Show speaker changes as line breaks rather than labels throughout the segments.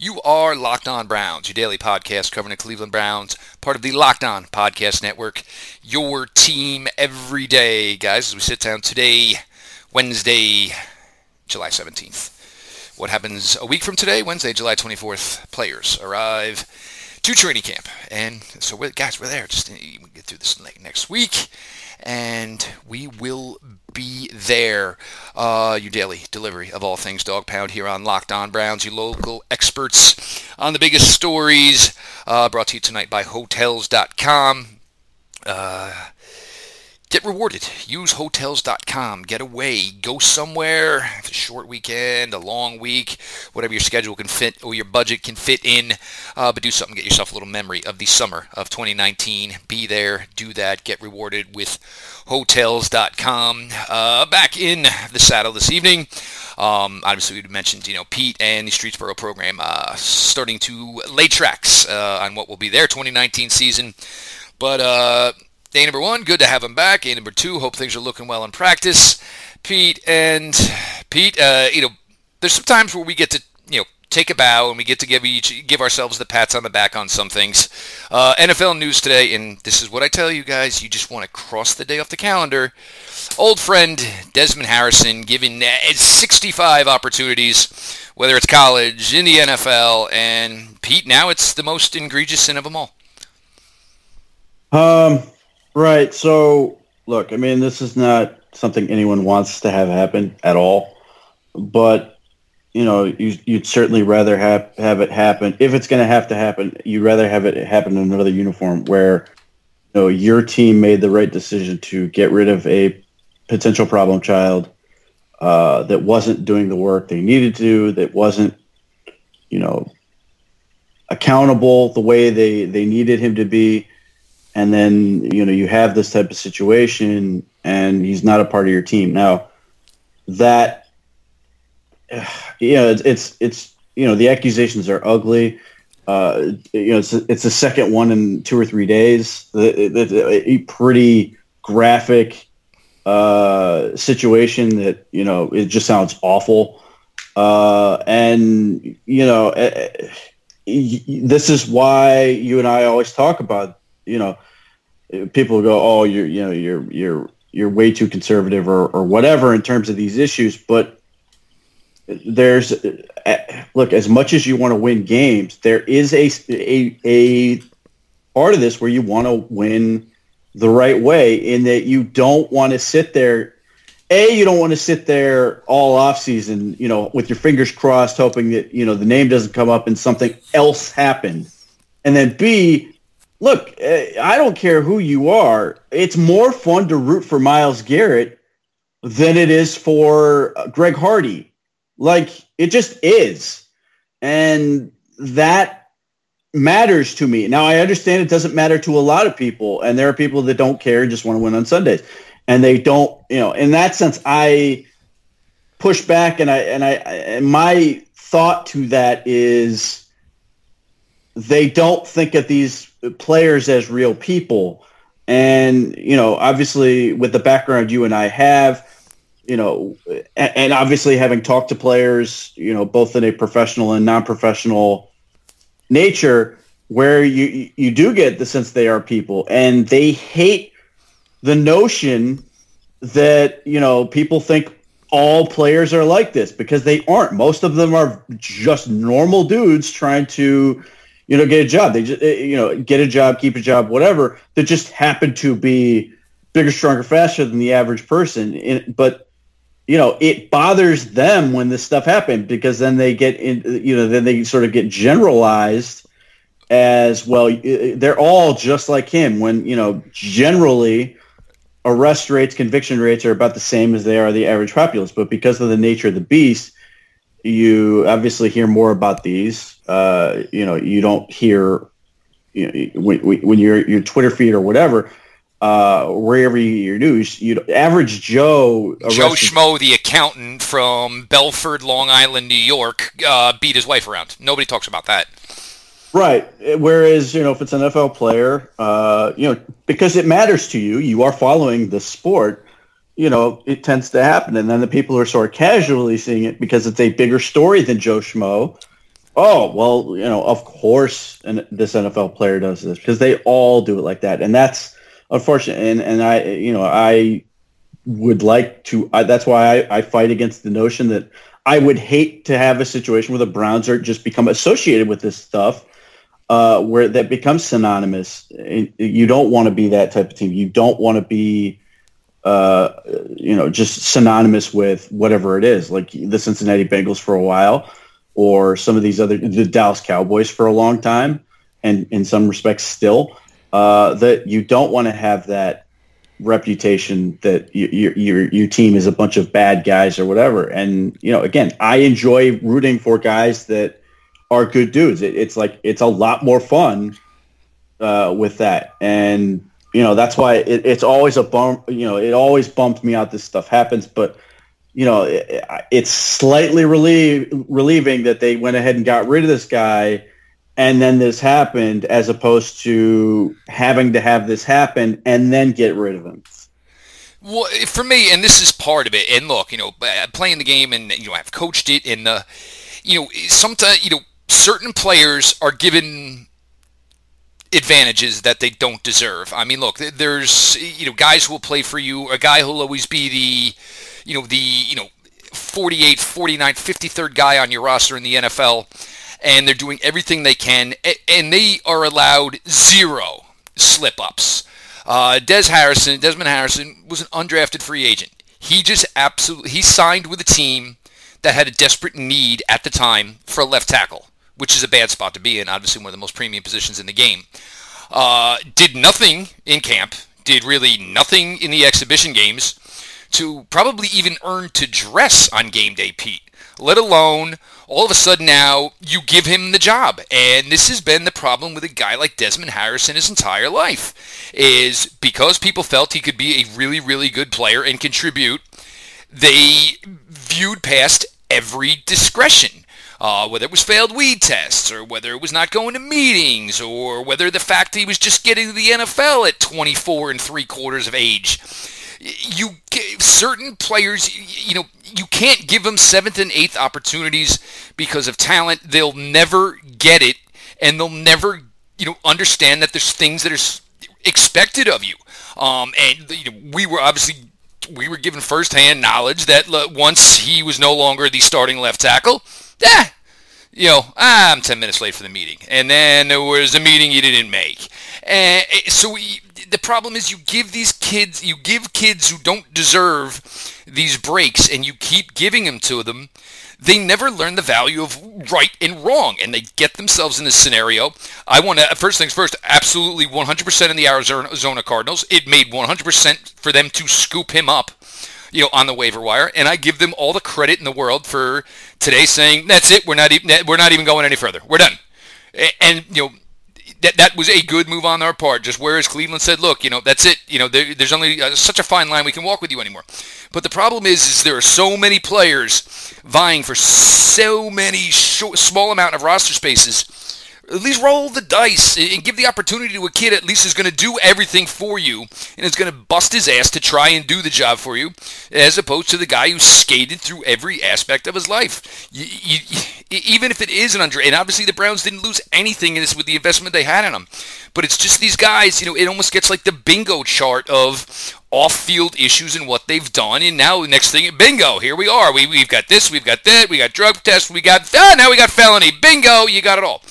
You are Locked On Browns, your daily podcast covering the Cleveland Browns, part of the Locked On Podcast Network. Your team every day, guys, as we sit down today, Wednesday, July 17th. What happens a week from today, Wednesday, July 24th? Players arrive to training camp. And so, we're, guys, we're there. Just we get through this next week and we will be there. Uh, your daily delivery of all things Dog Pound here on Locked On Browns, your local experts on the biggest stories. Uh, brought to you tonight by Hotels.com. Uh, Get rewarded. Use hotels.com. Get away. Go somewhere. It's a short weekend, a long week, whatever your schedule can fit or your budget can fit in. Uh, but do something. Get yourself a little memory of the summer of 2019. Be there. Do that. Get rewarded with hotels.com. Uh, back in the saddle this evening. Um, obviously, we mentioned, you know, Pete and the Streetsboro program uh, starting to lay tracks uh, on what will be their 2019 season. But uh, Day number one, good to have him back. Day number two, hope things are looking well in practice. Pete and Pete, uh, you know, there's some times where we get to, you know, take a bow and we get to give each give ourselves the pats on the back on some things. Uh, NFL news today, and this is what I tell you guys: you just want to cross the day off the calendar. Old friend Desmond Harrison given 65 opportunities, whether it's college, in the NFL, and Pete. Now it's the most egregious sin of them all.
Um, Right. So, look, I mean, this is not something anyone wants to have happen at all, but you know, you, would certainly rather have have it happen if it's going to have to happen. You'd rather have it happen in another uniform where you know your team made the right decision to get rid of a potential problem child uh, that wasn't doing the work they needed to, that wasn't, you know, accountable the way they they needed him to be and then you know you have this type of situation and he's not a part of your team. Now that you know it's it's, it's you know the accusations are ugly. Uh, you know it's it's the second one in two or three days. A pretty graphic uh, situation that you know it just sounds awful. Uh, and you know eh, eh, this is why you and I always talk about you know people go, oh, you're you know you're you're you're way too conservative or or whatever in terms of these issues, but there's look as much as you want to win games, there is a a a part of this where you want to win the right way in that you don't want to sit there a you don't want to sit there all off season you know with your fingers crossed hoping that you know the name doesn't come up and something else happened. And then b look, eh, I don't care who you are. It's more fun to root for Myles Garrett than it is for uh, Greg Hardy. Like it just is. And that matters to me. Now I understand it doesn't matter to a lot of people and there are people that don't care and just want to win on Sundays. And they don't, you know, in that sense I push back and I and I and my thought to that is they don't think of these players as real people. And, you know, obviously with the background you and I have, you know, and obviously having talked to players, you know, both in a professional and non-professional nature, where you you do get the sense they are people, and they hate the notion that you know people think all players are like this because they aren't. Most of them are just normal dudes trying to you know, get a job. They just, eh, you know, get a job, keep a job, whatever. That just happen to be bigger, stronger, faster than the average person. but you know, it bothers them when this stuff happens because then they get in. You know, then they sort of get generalized as well. Eh, eh, they're all just like him. When you know, generally. Arrest rates, conviction rates are about the same as they are the average populace, but because of the nature of the beast, you obviously hear more about these uh, you know, you don't hear you know, when, when you're your Twitter feed or whatever, uh, wherever you get your news, you average Joe
Joe Schmo, the accountant from Belford, Long Island, New York, uh, beat his wife around. Nobody talks about that.
Right. Whereas you know, if it's an NFL player, uh, you know, because it matters to you, you are following the sport. You know, it tends to happen, and then the people who are sort of casually seeing it because it's a bigger story than Joe Schmo oh well, you know, of course, and this NFL player does this because they all do it like that, and that's unfortunate. And and I, you know, I would like to. I, that's why I, I fight against the notion that I would hate to have a situation where the Browns are just become associated with this stuff. Uh, where that becomes synonymous. You don't want to be that type of team. You don't want to be you know, just synonymous with whatever it is, like the Cincinnati Bengals for a while, or some of these other the Dallas Cowboys for a long time, and in some respects still. Uh, that you don't want to have that reputation that your your your team is a bunch of bad guys or whatever. And you know, again, I enjoy rooting for guys that are good dudes. It, it's like it's a lot more fun uh, with that, and you know that's why it, it's always a bump you know it always bumps me out this stuff happens but you know it, it's slightly relieve, relieving that they went ahead and got rid of this guy and then this happened as opposed to having to have this happen and then get rid of him
well, for me, and this is part of it. And look, you know, playing the game, and you know, I've coached it, and uh, you know, sometimes you know, certain players are given advantages that they don't deserve. I mean, look, there's you know guys who will play for you. A guy who'll always be the you know the you know 48, 49, 53rd guy on your roster in the NFL, and they're doing everything they can, and they are allowed zero slip ups. Uh, Des Harrison, Desmond Harrison, was an undrafted free agent. He just absolutely he signed with a team that had a desperate need at the time for a left tackle which is a bad spot to be in, obviously one of the most premium positions in the game. Uh, did nothing in camp, did really nothing in the exhibition games to probably even earn to dress on game day, Pete. Let alone all of a sudden now you give him the job. And this has been the problem with a guy like Desmond Harrison his entire life. Is because people felt he could be a really, really good player and contribute, they viewed past every discretion uh, whether it was failed weed tests or whether it was not going to meetings or whether the fact he was just getting to the NFL at 24 and three quarters of age. You certain players, you know, you can't give them seventh and eighth opportunities because of talent. They'll never get it, and they'll never, you know, understand that there's things that are expected of you. Um, and you know, we were obviously we were given firsthand knowledge that once he was no longer the starting left tackle, eh, you know, I'm 10 minutes late for the meeting. And then there was a meeting you didn't make. And eh, so we, the problem is you give these kids, you give kids who don't deserve these breaks and you keep giving them to them. They never learn the value of right and wrong, and they get themselves in this scenario. I want to, first things first, absolutely 100% in the Arizona Cardinals. It made 100% for them to scoop him up you know, on the waiver wire, and I give them all the credit in the world for today saying that's it. We're not even we're not even going any further. We're done. And you know that that was a good move on our part. Just whereas Cleveland said, look, you know, that's it. You know, there, there's only uh, such a fine line we can walk with you anymore. But the problem is, is there are so many players vying for so many short, small amount of roster spaces at least roll the dice and give the opportunity to a kid at least is going to do everything for you and is going to bust his ass to try and do the job for you as opposed to the guy who skated through every aspect of his life. You, you, even if it is an under and obviously the browns didn't lose anything in this with the investment they had in them but it's just these guys you know it almost gets like the bingo chart of off-field issues and what they've done and now the next thing bingo here we are. We, we've got this we've got that we got drug tests we got ah, now we got felony bingo you got it all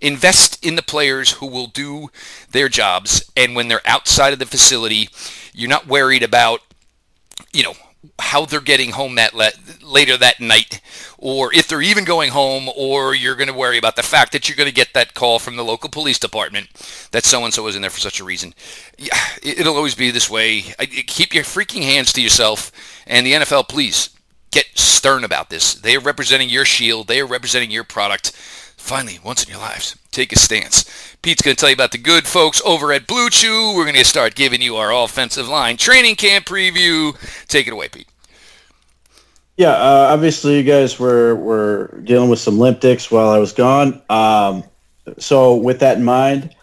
invest in the players who will do their jobs. And when they're outside of the facility, you're not worried about, you know, how they're getting home that le- later that night, or if they're even going home, or you're going to worry about the fact that you're going to get that call from the local police department that so and so is in there for such a reason. Yeah, it'll always be this way. Keep your freaking hands to yourself, and the NFL, please get stern about this. They are representing your shield. They are representing your product. Finally, once in your lives, take a stance. Pete's going to tell you about the good folks over at Blue Chew. We're going to start giving you our offensive line training camp preview. Take it away, Pete.
Yeah, uh, obviously you guys were were dealing with some limp dicks while I was gone. Um, so with that in mind,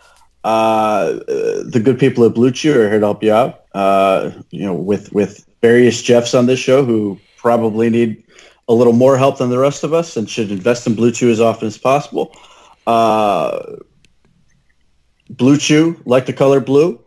uh, the good people at Blue Chew are here to help you out. Uh, you know, with with various Jeffs on this show who probably need a little more help than the rest of us and should invest in Blue Chew as often as possible. Uh, blue Chew, like the color blue.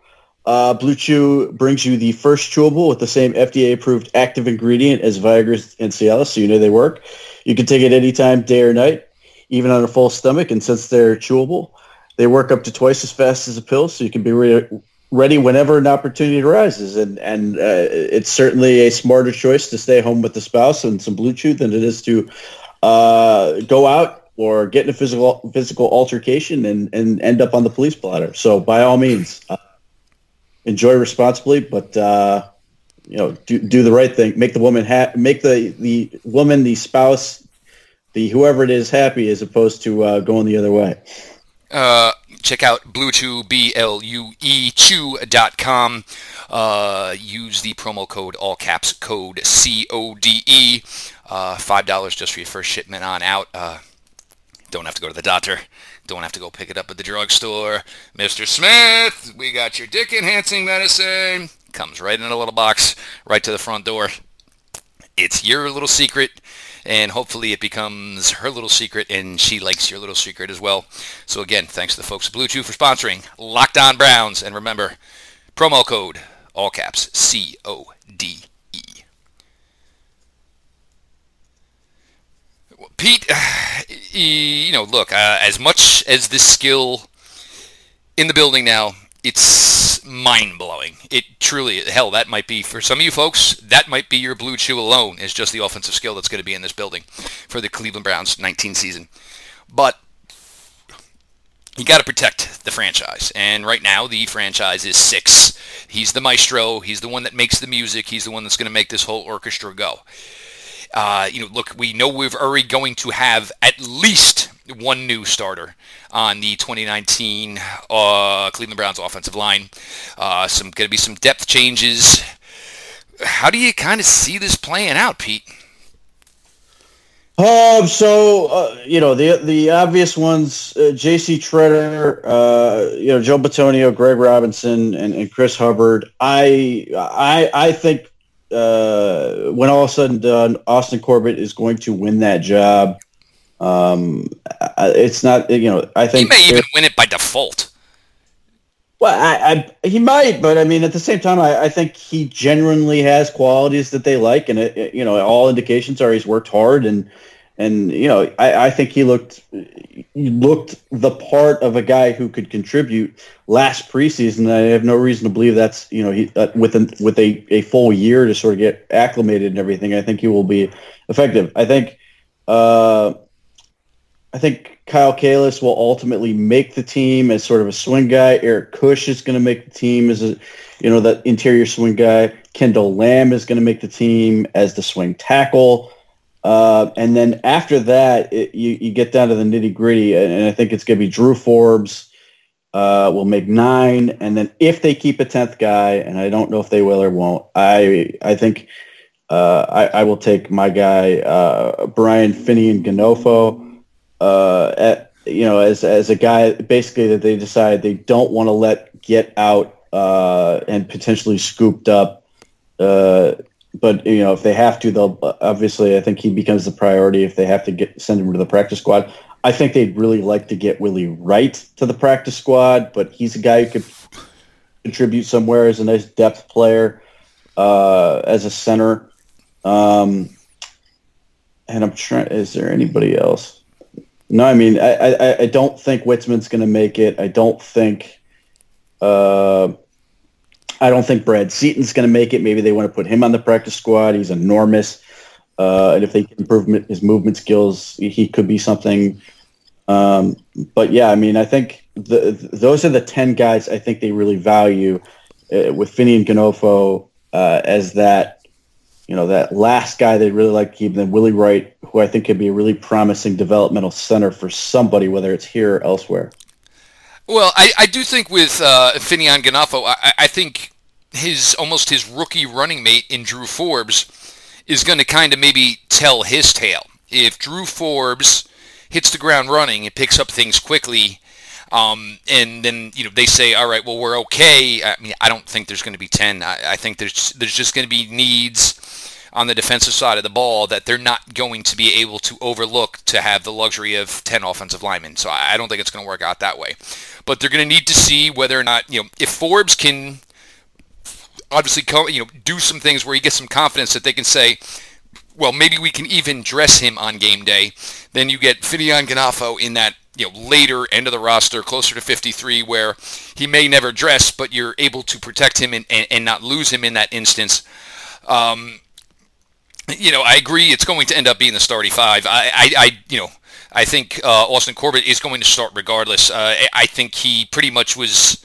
Uh, blue Chew brings you the first chewable with the same FDA-approved active ingredient as Viagra and Cialis, so you know they work. You can take it anytime, day or night, even on a full stomach. And since they're chewable, they work up to twice as fast as a pill, so you can be re- ready whenever an opportunity arises. And and uh, it's certainly a smarter choice to stay home with the spouse and some Blue Chew than it is to uh, go out or get in a physical physical altercation and, and end up on the police blotter. So by all means, uh, enjoy responsibly, but uh, you know do, do the right thing. Make the woman ha- make the the woman the spouse the whoever it is happy as opposed to uh, going the other way.
Uh, check out Blue B L U E Chew.com. Uh, use the promo code, all caps code C O D E. Uh, $5 just for your first shipment on out. Uh, don't have to go to the doctor. Don't have to go pick it up at the drugstore. Mr. Smith, we got your dick enhancing medicine. Comes right in a little box, right to the front door. It's your little secret and hopefully it becomes her little secret and she likes your little secret as well. So again, thanks to the folks at Blue Chew for sponsoring Locked On Browns, and remember, promo code all caps C O D E. Pete, you know, look, uh, as much as this skill in the building now, it's mind blowing. It truly, hell, that might be for some of you folks. That might be your blue chew alone is just the offensive skill that's going to be in this building for the Cleveland Browns 19 season. But you got to protect the franchise, and right now the franchise is six. He's the maestro. He's the one that makes the music. He's the one that's going to make this whole orchestra go. Uh, you know, look, we know we're already going to have at least one new starter on the 2019 uh, Cleveland Browns offensive line. Uh, some going to be some depth changes. How do you kind of see this playing out, Pete?
Um, so uh, you know the the obvious ones: uh, J.C. Tretter, uh, you know Joe Bitonio, Greg Robinson, and, and Chris Hubbard. I I I think uh, when all is said and done, Austin Corbett is going to win that job. Um, it's not, you know, I think
he may even win it by default.
Well, I, I, he might, but I mean, at the same time, I, I think he genuinely has qualities that they like, and it, it, you know, all indications are he's worked hard, and and you know, I, I think he looked he looked the part of a guy who could contribute last preseason. I have no reason to believe that's you know he uh, with a, with a, a full year to sort of get acclimated and everything. I think he will be effective. I think. Uh, I think Kyle Kalis will ultimately make the team as sort of a swing guy. Eric Kush is going to make the team as a, you know, that interior swing guy. Kendall Lamb is going to make the team as the swing tackle. Uh, and then after that, it, you, you get down to the nitty gritty, and, and, I think it's going to be Drew Forbes uh, will make nine, and then if they keep a tenth guy, and I don't know if they will or won't, I I think uh, I, I, will take my guy uh, Brian Fineanganofo uh, at, you know, as as a guy basically that they decide they don't want to let get out uh, and potentially scooped up. Uh, but you know, if they have to, they'll obviously. I think he becomes the priority if they have to get send him to the practice squad. I think they'd really like to get Willie Wright to the practice squad, but he's a guy who could contribute somewhere as a nice depth player, uh, as a center. Um, and I'm trying. Is there anybody else? No, I mean, I, I, I don't think Witzmann's going to make it. I don't think, uh, I don't think Brad Seaton's going to make it. Maybe they want to put him on the practice squad. He's enormous, uh, and if they can improve his movement skills, he could be something. Um, but yeah, I mean, I think the, those are the ten guys I think they really value uh, with Fineanganofo uh, as that you know, that last guy they really like to keep, then Willie Wright, who I think could be a really promising developmental center for somebody, whether it's here or elsewhere.
Well, I, I do think with uh, Fineanganofo, I, I think his almost his rookie running mate in Drew Forbes is going to kind of maybe tell his tale. If Drew Forbes hits the ground running and picks up things quickly, um, and then you know they say, all right, well we're okay. I mean, I don't think there's going to be ten. I, I think there's there's just going to be needs on the defensive side of the ball that they're not going to be able to overlook to have the luxury of 10 offensive linemen. So I don't think it's going to work out that way. But they're going to need to see whether or not, you know, if Forbes can obviously, come, you know, do some things where he gets some confidence that they can say, well, maybe we can even dress him on game day. Then you get Fineanganofo in that you know later end of the roster, closer to 53, where he may never dress, but you're able to protect him and, and, and not lose him in that instance. Um, you know, I agree. It's going to end up being the starting five. I, I, I you know, I think uh, Austin Corbett is going to start regardless. Uh, I think he pretty much was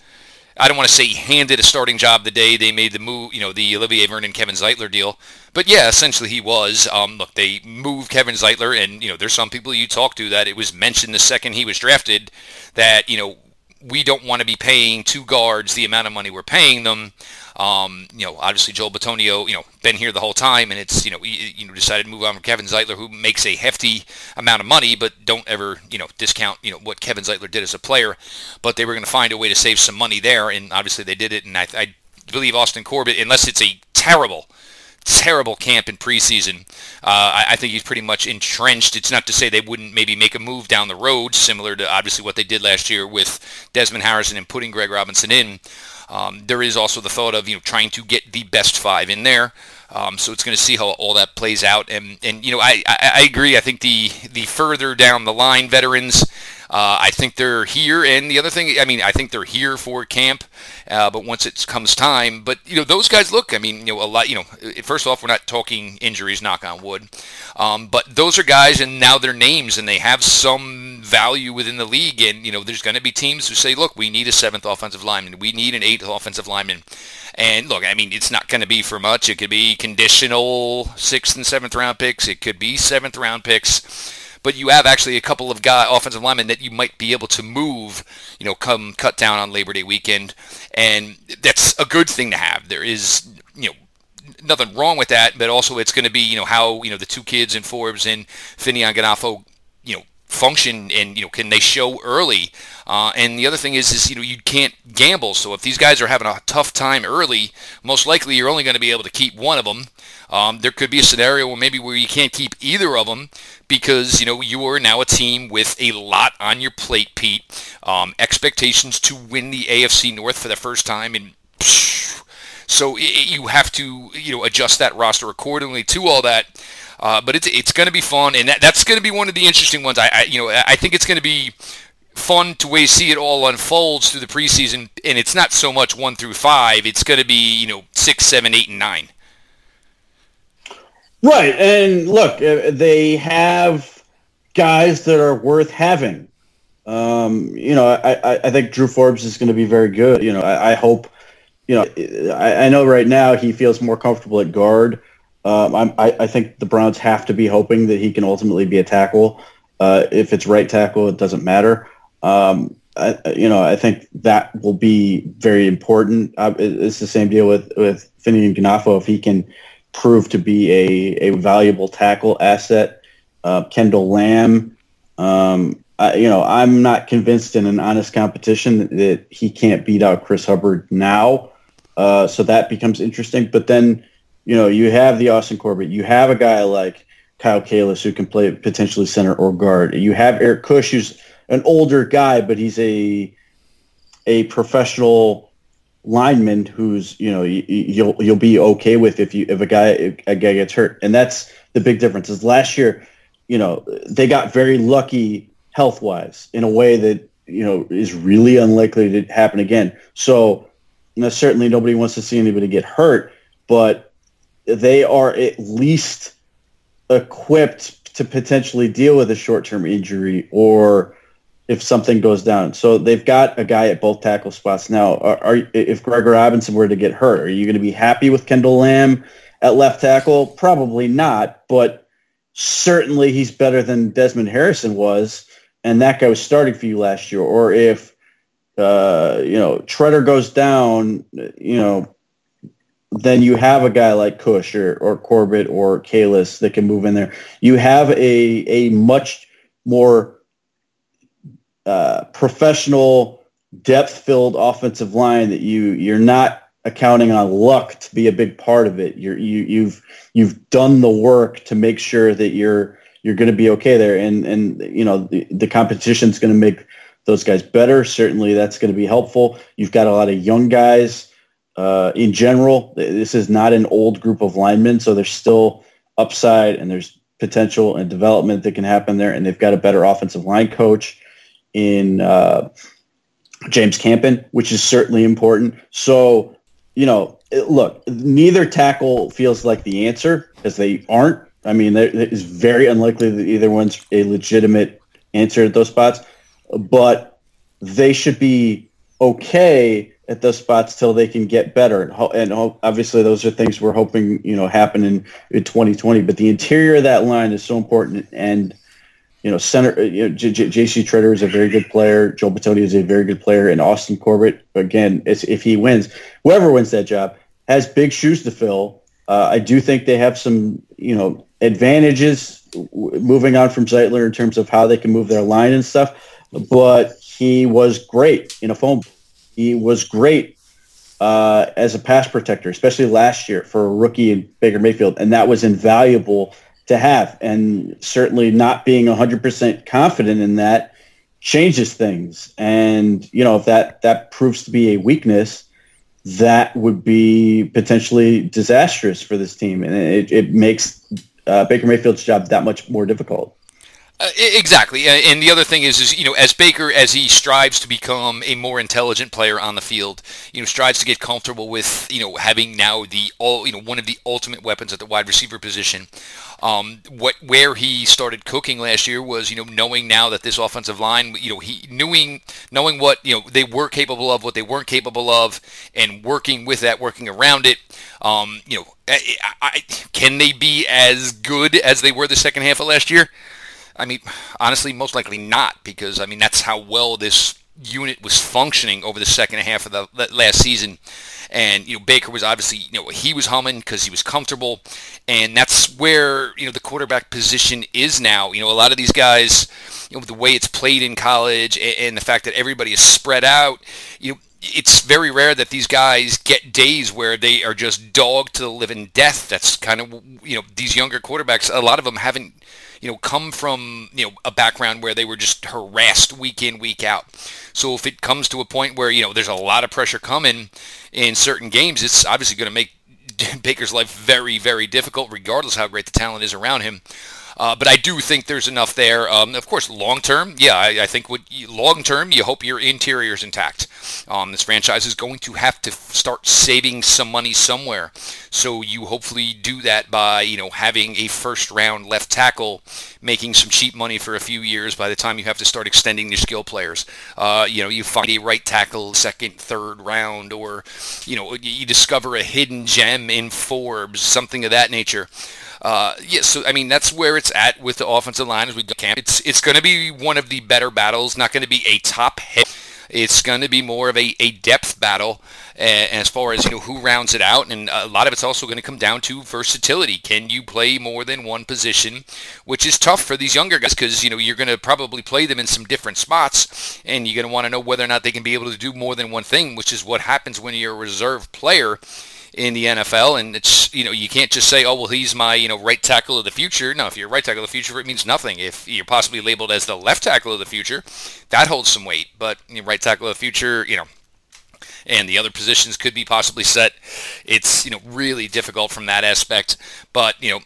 I don't want to say he handed a starting job the day they made the move, you know, the Olivier Vernon Kevin Zeitler deal, but yeah, essentially he was. Um, look, they moved Kevin Zeitler, and you know, there's some people you talk to that it was mentioned the second he was drafted that you know we don't want to be paying two guards the amount of money we're paying them. Um, you know, obviously Joel Bitonio, you know, been here the whole time, and it's you know, you, you know, decided to move on from Kevin Zeitler, who makes a hefty amount of money, but don't ever you know discount you know what Kevin Zeitler did as a player. But they were going to find a way to save some money there, and obviously they did it. And I, I believe Austin Corbett, unless it's a terrible terrible camp in preseason. Uh, I, I, think he's pretty much entrenched. It's not to say they wouldn't maybe make a move down the road, similar to obviously what they did last year with Desmond Harrison and putting Greg Robinson in. Um, there is also the thought of you know trying to get the best five in there. Um, so it's going to see how all that plays out. And and you know I, I, I agree. I think the the further down the line veterans, uh, I think they're here. And the other thing, I mean, I think they're here for camp. Uh, but once it comes time, but you know those guys look. I mean, you know a lot. You know, first off, we're not talking injuries, knock on wood. Um, but those are guys, and now they're names, and they have some value within the league. And you know, there's going to be teams who say, look, we need a seventh offensive lineman, we need an eighth offensive lineman. And look, I mean, it's not going to be for much. It could be conditional sixth and seventh round picks. It could be seventh round picks but you have actually a couple of guy offensive linemen that you might be able to move, you know, come cut down on Labor Day weekend, and that's a good thing to have. There is, you know, nothing wrong with that, but also it's going to be, you know, how you know the two kids in Forbes and Fineanganofo, function and you know can they show early? Uh, and the other thing is is you know you can't gamble. So if these guys are having a tough time early most likely you're only going to be able to keep one of them um, there could be a scenario where maybe where you can't keep either of them because you know you are now a team with a lot on your plate Pete. Um, expectations to win the AFC North for the first time in so it, you have to you know adjust that roster accordingly to all that uh, but it's it's going to be fun, and that, that's going to be one of the interesting ones. I, I you know I think it's going to be fun to way see it all unfolds through the preseason, and it's not so much one through five. It's going to be you know six, seven, eight, and nine.
Right, and look, uh, they have guys that are worth having. Um, you know, I, I think Drew Forbes is going to be very good. You know, I, I hope. You know, I, I know right now he feels more comfortable at guard. Um, I, I think the Browns have to be hoping that he can ultimately be a tackle. Uh, if it's right tackle, it doesn't matter. Um, I, you know, I think that will be very important. Uh, it's the same deal with with Fineanganofo. If he can prove to be a, a valuable tackle asset, uh, Kendall Lamb. Um, I, you know, I'm not convinced in an honest competition that he can't beat out Chris Hubbard now. Uh, so that becomes interesting. But then you know, you have the Austin Corbett, you have a guy like Kyle Kalis who can play potentially center or guard. You have Eric Kush, who's an older guy, but he's a a professional lineman who's you know you'll you'll be okay with if you if a guy if a guy gets hurt, and that's the big difference. Is last year, you know, they got very lucky health wise in a way that you know is really unlikely to happen again. So, know, certainly nobody wants to see anybody get hurt, but they are at least equipped to potentially deal with a short-term injury or if something goes down. So they've got a guy at both tackle spots now. Are, are if Greg Robinson were to get hurt, are you going to be happy with Kendall Lamb at left tackle? Probably not, but certainly he's better than Desmond Harrison was, and that guy was starting for you last year. Or if uh, you know Tretter goes down, you know then you have a guy like Kush or, or Corbett or Kalis that can move in there. You have a a much more uh, professional, depth-filled offensive line that you you're not accounting on luck to be a big part of it. You're, you you've you've done the work to make sure that you're you're going to be okay there, and and you know the, the competition's going to make those guys better. Certainly, that's going to be helpful. You've got a lot of young guys. Uh, in general, this is not an old group of linemen, so there's still upside and there's potential and development that can happen there. And they've got a better offensive line coach in uh, James Campen, which is certainly important. So, you know, look, neither tackle feels like the answer because they aren't. I mean, it is very unlikely that either one's a legitimate answer at those spots, but they should be okay at those spots till they can get better. And, and obviously, those are things we're hoping you know happen in, in 2020. But the interior of that line is so important. And you know, center you know, J.C. Tretter is a very good player. Joe Bitonio is a very good player, and Austin Corbett again, if he wins, whoever wins that job has big shoes to fill. Uh, I do think they have some you know advantages moving on from Zeitler in terms of how they can move their line and stuff. But he was great in a phone he was great uh, as a pass protector, especially last year for a rookie in Baker Mayfield, and that was invaluable to have. And certainly not being 100% confident in that changes things. And you know, if that that proves to be a weakness, that would be potentially disastrous for this team, and it, it makes uh, Baker Mayfield's job that much more difficult.
Uh, exactly, and the other thing is, is you know, as Baker, as he strives to become a more intelligent player on the field, you know, strives to get comfortable with, you know, having now the all, you know, one of the ultimate weapons at the wide receiver position. Um, what where he started cooking last year was, you know, knowing now that this offensive line, you know, he knowing knowing what you know they were capable of, what they weren't capable of, and working with that, working around it. Um, you know, I, I, can they be as good as they were the second half of last year? I mean, honestly, most likely not, because I mean that's how well this unit was functioning over the second half of the last season. And you know, Baker was obviously you know he was humming because he was comfortable, and that's where you know the quarterback position is now. You know, a lot of these guys, you know, the way it's played in college, and, and the fact that everybody is spread out, you know, it's very rare that these guys get days where they are just dogged to the living death. That's kind of you know these younger quarterbacks. A lot of them haven't you know, come from, you know, a background where they were just harassed week in, week out. So if it comes to a point where, you know, there's a lot of pressure coming in certain games, it's obviously going to make Baker's life very, very difficult, regardless how great the talent is around him. Uh, but I do think there's enough there. Um, of course, long term, yeah, I, I think long term, you hope your interior is intact. Um, this franchise is going to have to start saving some money somewhere. So you hopefully do that by you know having a first round left tackle, making some cheap money for a few years. By the time you have to start extending your skill players, uh, you know you find a right tackle second, third round, or you know you discover a hidden gem in Forbes, something of that nature. Uh, yeah, so I mean that's where it's at with the offensive line as we go camp. It's it's going to be one of the better battles. Not going to be a top hit. It's going to be more of a, a depth battle as far as you know who rounds it out, and a lot of it's also going to come down to versatility. Can you play more than one position, which is tough for these younger guys because you know you're going to probably play them in some different spots, and you're going to want to know whether or not they can be able to do more than one thing, which is what happens when you're a reserve player in the NFL, and it's you know you can't just say, oh well, he's my you know right tackle of the future. No, if you're right tackle of the future, it means nothing. If you're possibly labeled as the left tackle of the future, that holds some weight. But you know, right tackle of the future, you know, and the other positions could be possibly set. It's you know really difficult from that aspect. But you know,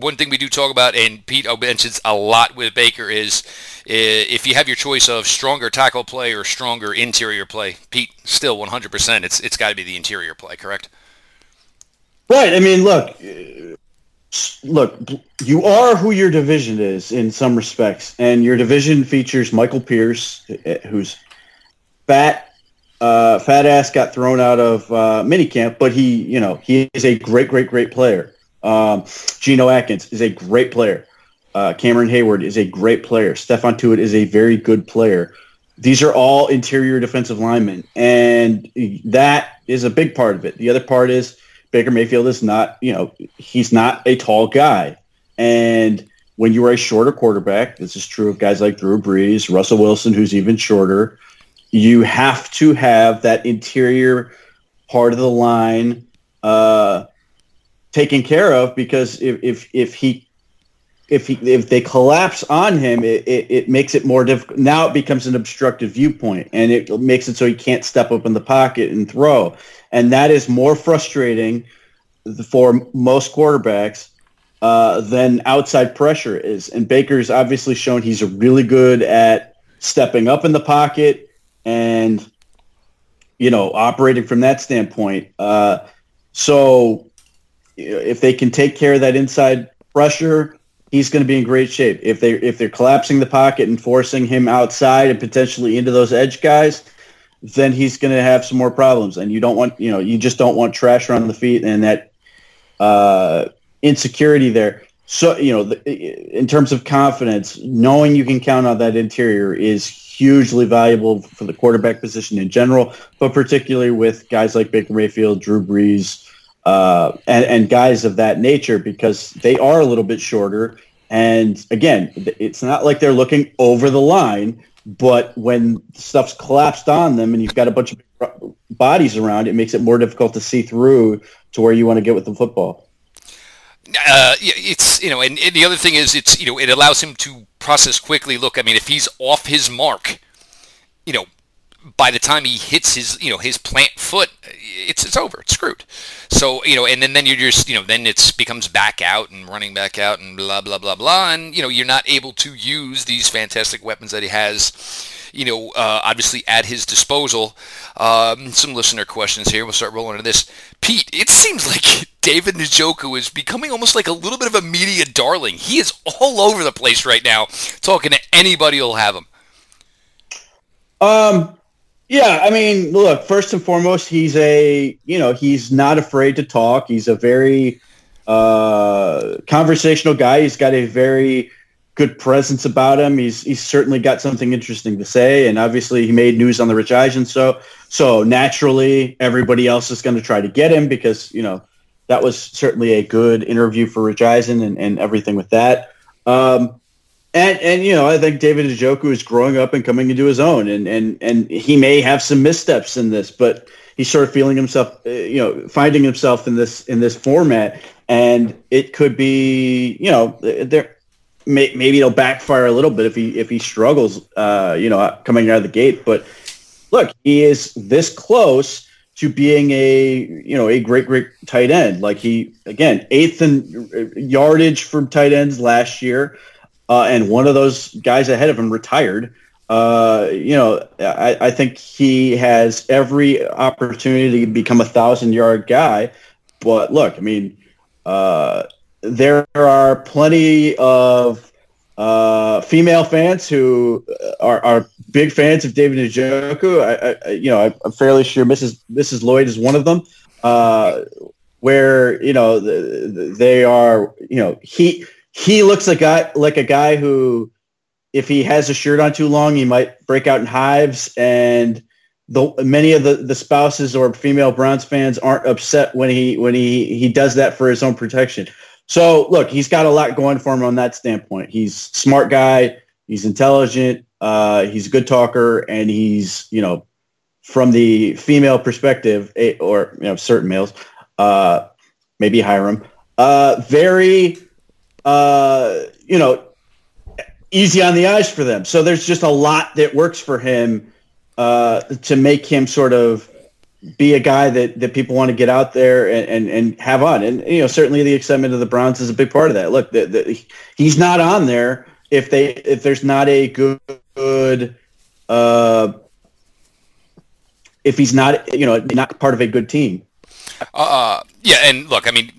one thing we do talk about, and Pete mentions a lot with Baker is if you have your choice of stronger tackle play or stronger interior play, Pete, still 100%, it's it's got to be the interior play, correct?
Right. I mean, look, look, you are who your division is in some respects, and your division features Michael Pierce, who's fat. Uh, fat ass got thrown out of uh, minicamp, but he, you know, he is a great, great, great player. Um, Geno Atkins is a great player. Uh, Cameron Heyward is a great player. Stephon Tuitt is a very good player. These are all interior defensive linemen, and that is a big part of it. The other part is Baker Mayfield is not, you know, he's not a tall guy. And when you are a shorter quarterback, this is true of guys like Drew Brees, Russell Wilson, who's even shorter, you have to have that interior part of the line uh, taken care of because if, if, if he if he, if they collapse on him, it, it, it, makes it more difficult. Now it becomes an obstructive viewpoint, and it makes it so he can't step up in the pocket and throw, and that is more frustrating for most quarterbacks uh, than outside pressure is. And Baker's obviously shown he's really good at stepping up in the pocket and you know operating from that standpoint. Uh, so if they can take care of that inside pressure he's going to be in great shape. If they if they're collapsing the pocket and forcing him outside and potentially into those edge guys, then he's going to have some more problems. And you don't want you know you just don't want trash around the feet and that uh, insecurity there. So you know, the, in terms of confidence, knowing you can count on that interior is hugely valuable for the quarterback position in general, but particularly with guys like Baker Mayfield, Drew Brees, uh, and, and guys of that nature because they are a little bit shorter. And again, it's not like they're looking over the line, but when stuff's collapsed on them and you've got a bunch of bodies around, it makes it more difficult to see through to where you want to get with the football.
Uh, it's you know, and, and, the other thing is, it's you know, it allows him to process quickly. Look, I mean, if he's off his mark, you know, by the time he hits his you know his plant foot, it's it's over. It's screwed. So you know, and then then you're just you know then it's becomes back out and running back out and blah blah blah blah, and you know you're not able to use these fantastic weapons that he has. You know, uh, obviously at his disposal. Um, some listener questions here. We'll start rolling into this. Pete, it seems like David Njoku is becoming almost like a little bit of a media darling. He is all over the place right now, talking to anybody who'll have him.
Um, yeah, I mean, look, first and foremost, he's a, you know, he's not afraid to talk. He's a very uh, conversational guy. He's got a very good presence about him. He's he's certainly got something interesting to say, and obviously he made news on the Rich Eisen show. So naturally, everybody else is going to try to get him because you know that was certainly a good interview for Rich Eisen and, and everything with that. Um, and and you know, I think David Njoku is growing up and coming into his own, and and and he may have some missteps in this, but he's sort of feeling himself, uh, you know, finding himself in this in this format, and it could be, you know, there may, maybe it'll backfire a little bit if he if he struggles, uh, you know, coming out of the gate. But look, he is this close to being a you know a great great tight end. Like he again eighth in yardage from tight ends last year uh, and one of those guys ahead of him retired. Uh, you know, I, I, think he has every opportunity to become a thousand yard guy. But look, I mean, uh, there are plenty of uh, female fans who are, are, big fans of David Njoku. I, I, you know, I'm fairly sure Mrs. Mrs. Lloyd is one of them. Uh, where you know they are, you know, he he looks like a guy like a guy who, if he has a shirt on too long, he might break out in hives. And the many of the, the spouses or female Browns fans aren't upset when he when he he does that for his own protection. So look, he's got a lot going for him on that standpoint. He's smart guy. He's intelligent. Uh, he's a good talker, and he's you know from the female perspective, or you know certain males, uh, maybe Hiram, uh, very uh, you know, easy on the eyes for them. So there's just a lot that works for him uh, to make him sort of be a guy that, that people want to get out there and, and, and have on. And, you know, certainly the excitement of the Browns is a big part of that. Look, the, the, he's not on there if they if there's not a good, good uh, if he's not, you know, not part of a good team.
Uh, yeah, and look, I mean,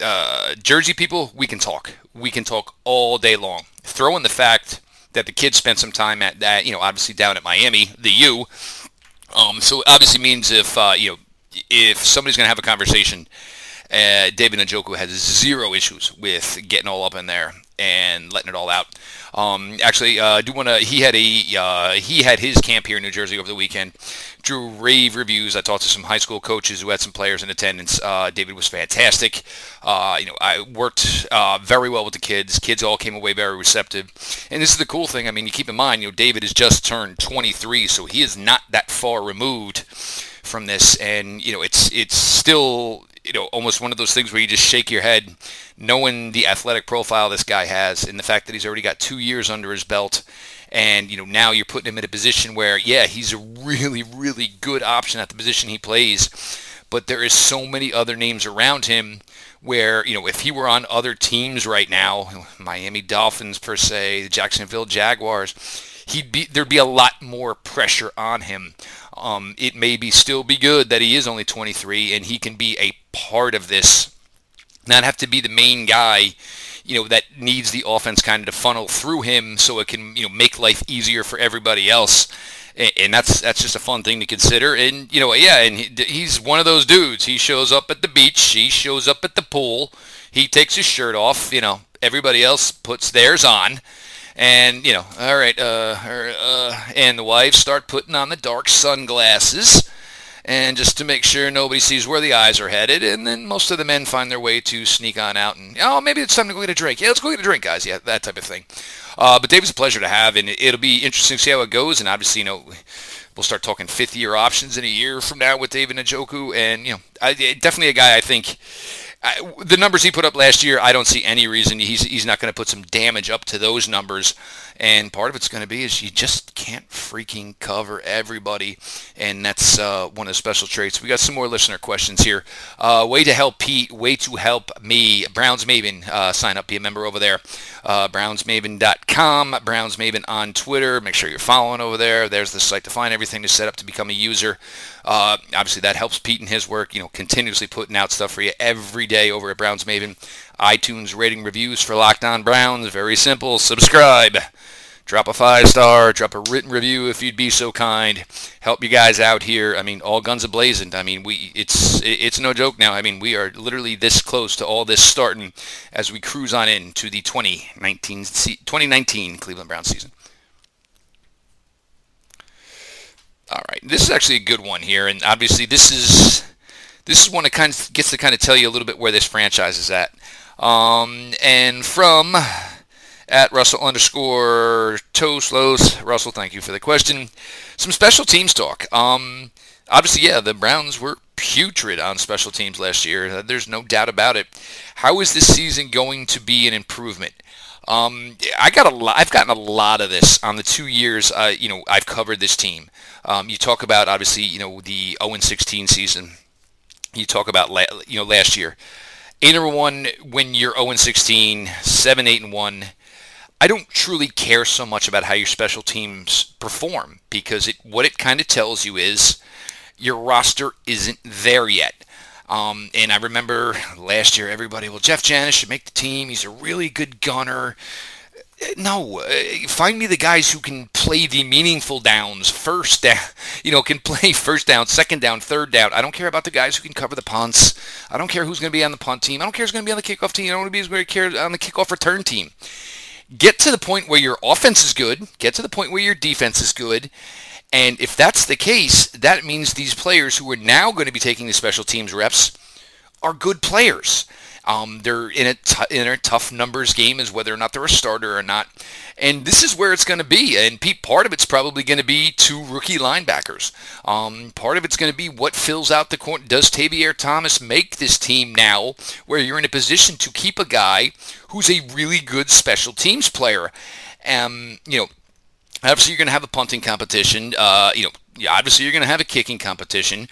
uh, Jersey people, we can talk. We can talk all day long. Throw in the fact that the kids spent some time at that, you know, obviously down at Miami, the U. Um, so obviously means if uh, you know if somebody's going to have a conversation, uh, David Njoku has zero issues with getting all up in there and letting it all out. Um, actually, uh, I do want to. He had a uh, he had his camp here in New Jersey over the weekend. Drew rave reviews. I talked to some high school coaches who had some players in attendance. Uh, David was fantastic. Uh, you know, I worked uh, very well with the kids. Kids all came away very receptive. And this is the cool thing. I mean, you keep in mind, you know, David has just turned 23, so he is not that far removed from this, and you know it's it's still you know almost one of those things where you just shake your head, knowing the athletic profile this guy has, and the fact that he's already got two years under his belt, and you know now you're putting him in a position where yeah he's a really really good option at the position he plays, but there is so many other names around him where you know if he were on other teams right now, Miami Dolphins per se, the Jacksonville Jaguars, he'd be there'd be a lot more pressure on him. Um, it may be still be good that he is only 23 and he can be a part of this, not have to be the main guy. You know that needs the offense kind of to funnel through him so it can you know make life easier for everybody else and that's that's just a fun thing to consider. And you know, yeah, and he's one of those dudes. He shows up at the beach. He shows up at the pool. He takes his shirt off. You know, everybody else puts theirs on. And you know, all right, uh, uh, and the wives start putting on the dark sunglasses, and just to make sure nobody sees where the eyes are headed. And then most of the men find their way to sneak on out and oh, maybe it's time to go get a drink. Yeah, let's go get a drink, guys. Yeah, that type of thing. Uh, but David's a pleasure to have, and it'll be interesting to see how it goes. And obviously, you know, we'll start talking fifth year options in a year from now with David Njoku, and you know, I, definitely a guy I think I, the numbers he put up last year, I don't see any reason he's he's not going to put some damage up to those numbers. And part of it's going to be is you just can't freaking cover everybody, and that's uh, one of the special traits. We got some more listener questions here. Uh, way to help Pete, way to help me. Browns Maven, uh, sign up, be a member over there. Uh, BrownsMaven.com, Browns Maven on Twitter. Make sure you're following over there. There's the site to find everything to set up to become a user. Uh, obviously, that helps Pete in his work. You know, continuously putting out stuff for you every day over at Browns Maven. iTunes rating reviews for Locked On Browns. Very simple. Subscribe. Drop a five star, drop a written review if you'd be so kind. Help you guys out here. I mean, all guns a blazing. I mean, we it's it's no joke now. I mean, we are literally this close to all this starting as we cruise on in to the 2019 2019 Cleveland Browns season. All right, this is actually a good one here, and obviously this is this is one that kind of gets to kind of tell you a little bit where this franchise is at. Um, and from at Russell underscore Toslos. Russell, thank you for the question. Some special teams talk. Um, obviously, yeah, the Browns were putrid on special teams last year. There's no doubt about it. How is this season going to be an improvement? Um, I got a lot. I've gotten a lot of this on the two years. Uh, you know, I've covered this team. Um, you talk about obviously, you know, the 0-16 season. You talk about la- you know last year, eight and one when you're 0-16, seven, eight and one. I don't truly care so much about how your special teams perform because it what it kind of tells you is your roster isn't there yet. Um, and I remember last year, everybody, well, Jeff Janis should make the team. He's a really good gunner. No, uh, find me the guys who can play the meaningful downs, first down, you know, can play first down, second down, third down. I don't care about the guys who can cover the punts. I don't care who's going to be on the punt team. I don't care who's going to be on the kickoff team. I don't want to be who's going to care on the kickoff return team. Get to the point where your offense is good. Get to the point where your defense is good. And if that's the case, that means these players who are now going to be taking the special teams reps are good players. Um, they're in a, t- in a tough numbers game as whether or not they're a starter or not. And this is where it's going to be. And Pete, part of it's probably going to be two rookie linebackers. Um, part of it's going to be what fills out the court. Does Tavierre Thomas make this team now where you're in a position to keep a guy who's a really good special teams player? Um, you know, obviously you're going to have a punting competition. Uh, you know, obviously you're going to have a kicking competition.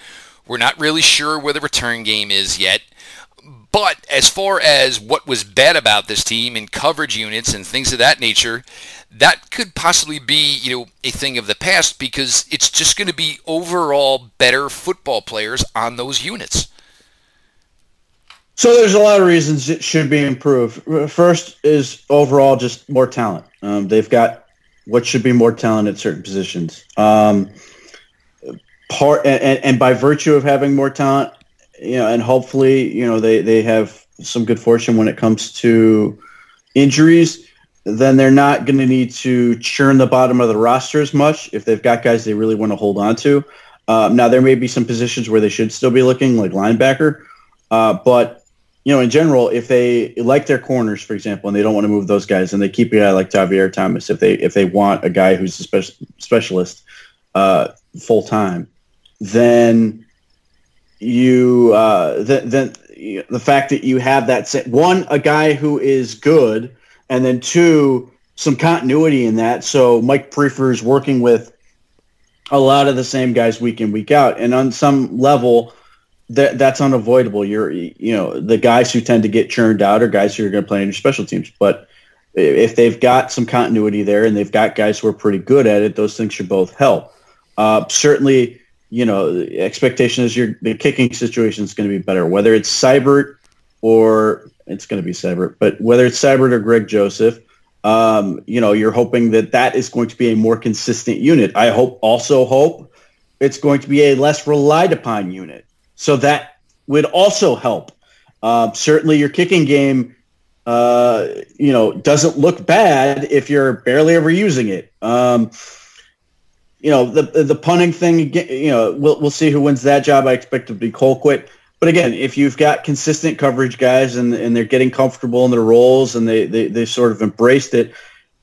We're not really sure where the return game is yet. But as far as what was bad about this team in coverage units and things of that nature, that could possibly be, you know, a thing of the past because it's just going to be overall better football players on those units.
So there's a lot of reasons it should be improved. First is overall just more talent. Um, they've got what should be more talent at certain positions. Um, part and, and by virtue of having more talent, you know, and hopefully, you know, they, they have some good fortune when it comes to injuries, then they're not going to need to churn the bottom of the roster as much if they've got guys they really want to hold on to. Um, now, there may be some positions where they should still be looking, like linebacker, uh, but you know, in general, if they like their corners, for example, and they don't want to move those guys, and they keep a guy like Tavierre Thomas, if they if they want a guy who's a spe- specialist uh, full time, then you uh, then the fact that you have that one a guy who is good, and then two some continuity in that. So Mike Priefer is working with a lot of the same guys week in week out, and on some level, that that's unavoidable. You're you know the guys who tend to get churned out are guys who are going to play in your special teams, but if they've got some continuity there and they've got guys who are pretty good at it, those things should both help. Uh, certainly, you know, the expectation is your the kicking situation is going to be better, whether it's Seibert or it's going to be Seibert, but whether it's Seibert or Greg Joseph, um, you know, you're hoping that that is going to be a more consistent unit. I hope also hope it's going to be a less relied upon unit. So that would also help. Uh, certainly, your kicking game uh, you know, doesn't look bad if you're barely ever using it. Um, you know, the the punting thing, you know, we'll we'll see who wins that job. I expect it to be Colquitt. But again, if you've got consistent coverage guys and, and they're getting comfortable in their roles and they, they, they sort of embraced it,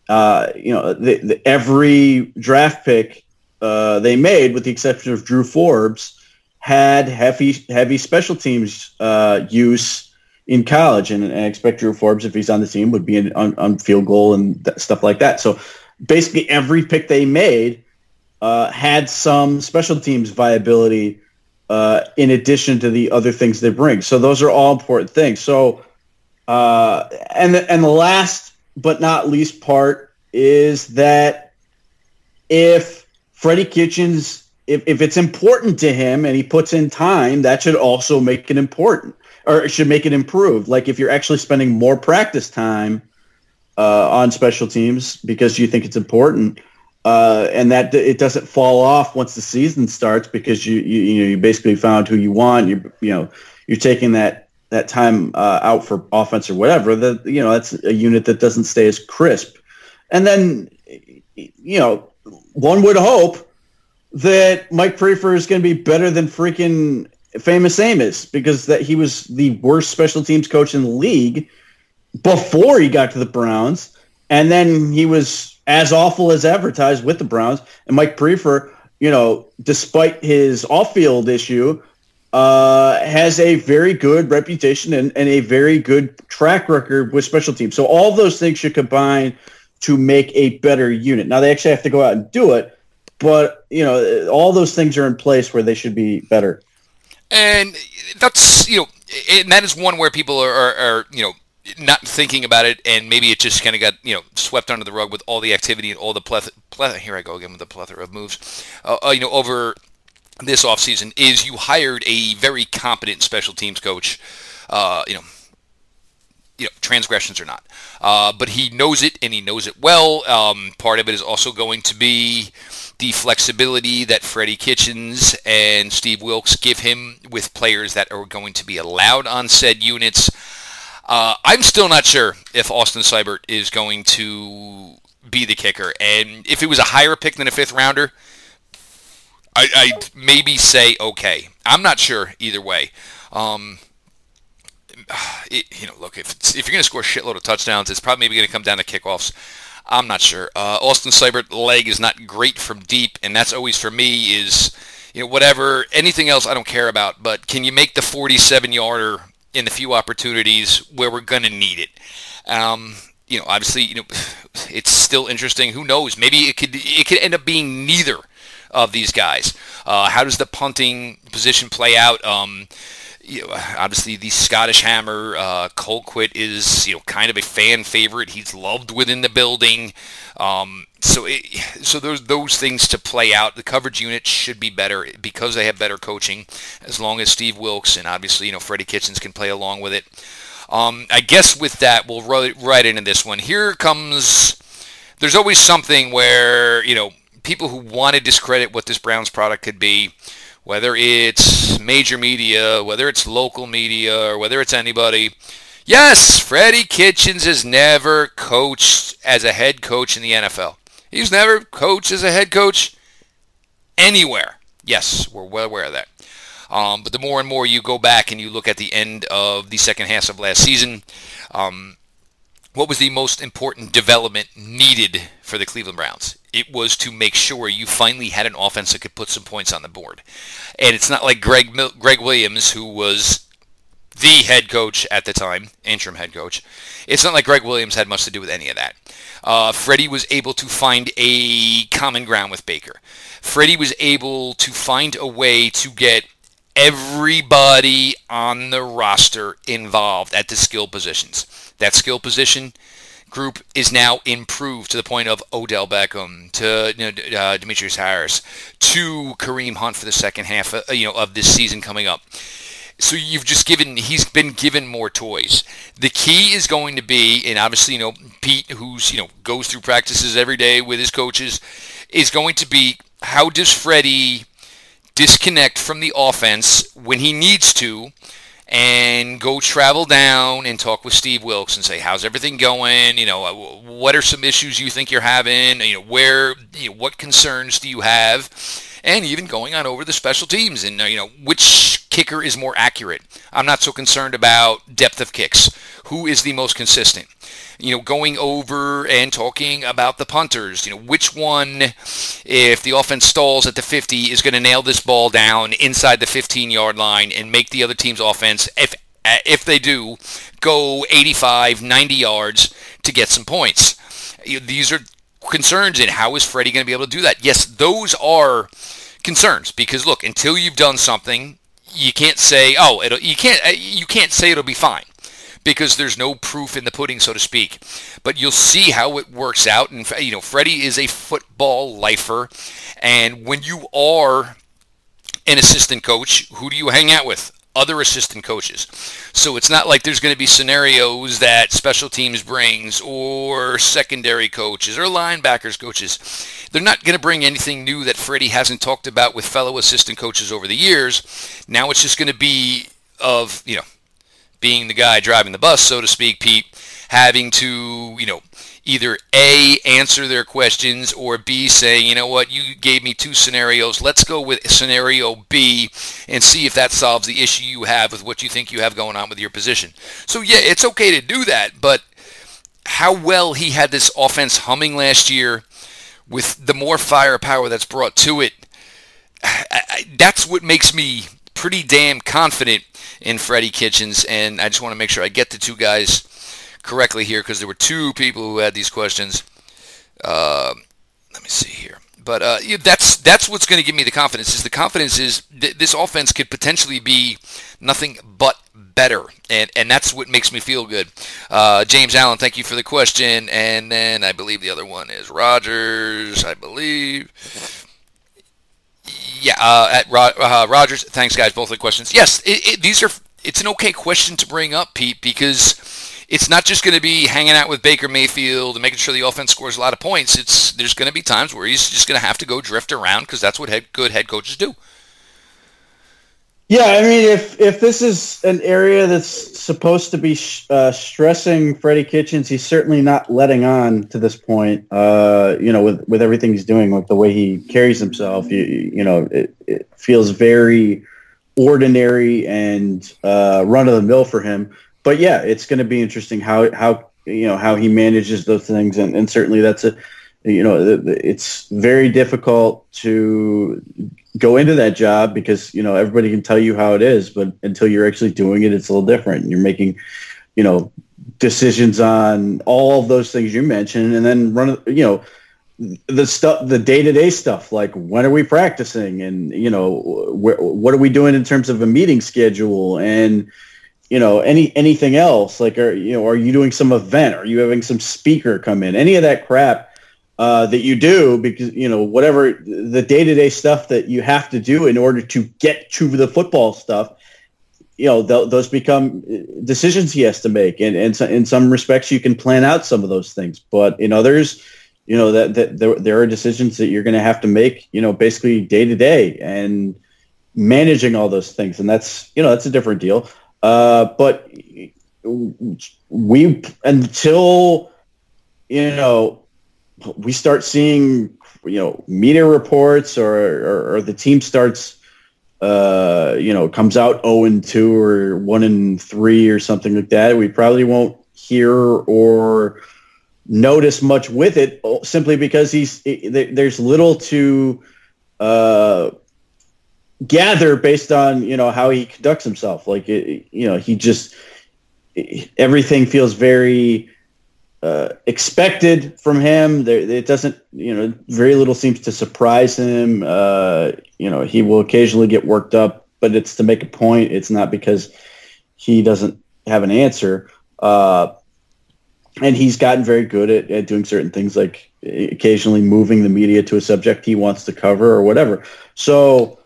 uh, you know, the, the, every draft pick uh, they made, with the exception of Drew Forbes, had heavy heavy special teams uh, use in college, and, and I expect Drew Forbes, if he's on the team, would be on, on field goal and th- stuff like that. So basically, every pick they made uh, had some special teams viability uh, in addition to the other things they bring. So those are all important things. So uh, and the, and the last but not least part is that if Freddie Kitchens, if, if it's important to him and he puts in time, that should also make it important or it should make it improved. Like if you're actually spending more practice time uh, on special teams because you think it's important, uh, and that it doesn't fall off once the season starts because you you, you know you basically found who you want. You you know you're taking that that time uh, out for offense or whatever. That you know that's a unit that doesn't stay as crisp. And then you know one would hope that Mike Priefer is going to be better than freaking famous Amos because that he was the worst special teams coach in the league before he got to the Browns, and then he was as awful as advertised with the Browns. And Mike Priefer, you know, despite his off-field issue, uh, has a very good reputation and, and a very good track record with special teams. So all those things should combine to make a better unit. Now they actually have to go out and do it, but you know, all those things are in place where they should be better.
And that's, you know, and that is one where people are, are, are you know, not thinking about it, and maybe it just kind of got you know swept under the rug with all the activity and all the plethora. plethora here I go again with the plethora of moves. Uh, uh, you know, over this offseason is you hired a very competent special teams coach. Uh, you know, you know, transgressions or not, uh, but he knows it and he knows it well. Um, part of it is also going to be the flexibility that Freddie Kitchens and Steve Wilks give him with players that are going to be allowed on said units. Uh, I'm still not sure if Austin Seibert is going to be the kicker. And if it was a higher pick than a fifth rounder, I, I'd maybe say okay. I'm not sure either way. Um, it, you know, look, if, if you're going to score a shitload of touchdowns, it's probably maybe going to come down to kickoffs. I'm not sure. Uh, Austin Seibert leg is not great from deep, and that's always for me is you know whatever anything else I don't care about. But can you make the 47 yarder in the few opportunities where we're gonna need it? Um, you know, obviously, you know, it's still interesting. Who knows? Maybe it could it could end up being neither of these guys. Uh, how does the punting position play out? Um, you know, obviously the Scottish Hammer, uh, Colquitt is you know kind of a fan favorite. He's loved within the building. Um, so it, so there's those things to play out. The coverage unit should be better because they have better coaching. As long as Steve Wilks and obviously you know Freddie Kitchens can play along with it. Um, I guess with that we'll right, right into this one. Here comes. There's always something where you know people who want to discredit what this Browns product could be whether it's major media, whether it's local media, or whether it's anybody. Yes, Freddie Kitchens has never coached as a head coach in the NFL. He's never coached as a head coach anywhere. Yes, we're well aware of that. Um, but the more and more you go back and you look at the end of the second half of last season, um, what was the most important development needed for the Cleveland Browns? It was to make sure you finally had an offense that could put some points on the board. And it's not like Gregg Gregg Williams, who was the head coach at the time, interim head coach. It's not like Gregg Williams had much to do with any of that. Uh, Freddie was able to find a common ground with Baker. Freddie was able to find a way to get everybody on the roster involved at the skill positions. That skill position group is now improved to the point of Odell Beckham to you know, uh, Demetrius Harris to Kareem Hunt for the second half, uh, you know, of this season coming up. So you've just given he's been given more toys. The key is going to be, and obviously you know Pete, who's you know goes through practices every day with his coaches, is going to be how does Freddie disconnect from the offense when he needs to and go travel down and talk with Steve Wilks and say, "How's everything going? You know, uh, what are some issues you think you're having? You know, where, you know, what concerns do you have?" And even going on over the special teams and uh, you know which kicker is more accurate. I'm not so concerned about depth of kicks. Who is the most consistent? you know, going over and talking about the punters. You know, which one, if the offense stalls at the 50, is going to nail this ball down inside the 15-yard line and make the other team's offense, if if they do, go 85, 90 yards to get some points. These are concerns in how is Freddie going to be able to do that? Yes, those are concerns because look, until you've done something, you can't say, oh, it'll you can't uh, you can't say it'll be fine because there's no proof in the pudding, so to speak. But you'll see how it works out. And, you know, Freddie is a football lifer. And when you are an assistant coach, who do you hang out with? Other assistant coaches. So it's not like there's going to be scenarios that special teams brings or secondary coaches or linebackers coaches. They're not going to bring anything new that Freddie hasn't talked about with fellow assistant coaches over the years. Now it's just going to be of, you know, being the guy driving the bus, so to speak, Pete, having to, you know, either A, answer their questions, or B, say, you know what, you gave me two scenarios. Let's go with scenario B and see if that solves the issue you have with what you think you have going on with your position. So, yeah, it's okay to do that, but how well he had this offense humming last year with the more firepower that's brought to it, that's what makes me pretty damn confident in Freddie Kitchens, and I just want to make sure I get the two guys correctly here because there were two people who had these questions. Uh, let me see here. But uh, yeah, that's that's what's going to give me the confidence. Is the confidence is th- this offense could potentially be nothing but better, and and that's what makes me feel good. Uh, James Allen, thank you for the question, and then I believe the other one is Rogers. I believe. Yeah, uh, at Ro- uh, Rogers. Thanks, guys. Both the questions. Yes, it, it, these are. It's an okay question to bring up, Pete, because it's not just going to be hanging out with Baker Mayfield and making sure the offense scores a lot of points. It's there's going to be times where he's just going to have to go drift around because that's what head, good head coaches do.
Yeah, I mean, if if this is an area that's supposed to be uh, stressing Freddie Kitchens, he's certainly not letting on to this point. Uh, you know, with with everything he's doing, with the way he carries himself, you, you know, it, it feels very ordinary and uh, run of the mill for him. But yeah, it's going to be interesting how how you know how he manages those things, and, and certainly that's a you know it's very difficult to go into that job because you know everybody can tell you how it is but until you're actually doing it it's a little different. You're making you know decisions on all of those things you mentioned and then run you know the stuff the day-to-day stuff like when are we practicing and you know wh- what are we doing in terms of a meeting schedule and you know any anything else? Like are you know are you doing some event? Are you having some speaker come in? Any of that crap uh, that you do because you know whatever the day-to-day stuff that you have to do in order to get to the football stuff you know th- those become decisions he has to make. And, and so in some respects you can plan out some of those things. But in others you know that, that there, there are decisions that you're going to have to make you know basically day to day and managing all those things. And that's you know that's a different deal uh, but we until you know we start seeing you know media reports or or, or the team starts uh, you know comes out 0 and 2 or 1 and 3 or something like that we probably won't hear or notice much with it simply because he's there's little to uh, gather based on you know how he conducts himself like it, you know he just everything feels very uh, expected from him. There, it doesn't, you know, very little seems to surprise him. Uh, you know, he will occasionally get worked up, but it's to make a point. It's not because he doesn't have an answer. Uh, and he's gotten very good at, at doing certain things, like occasionally moving the media to a subject he wants to cover or whatever. So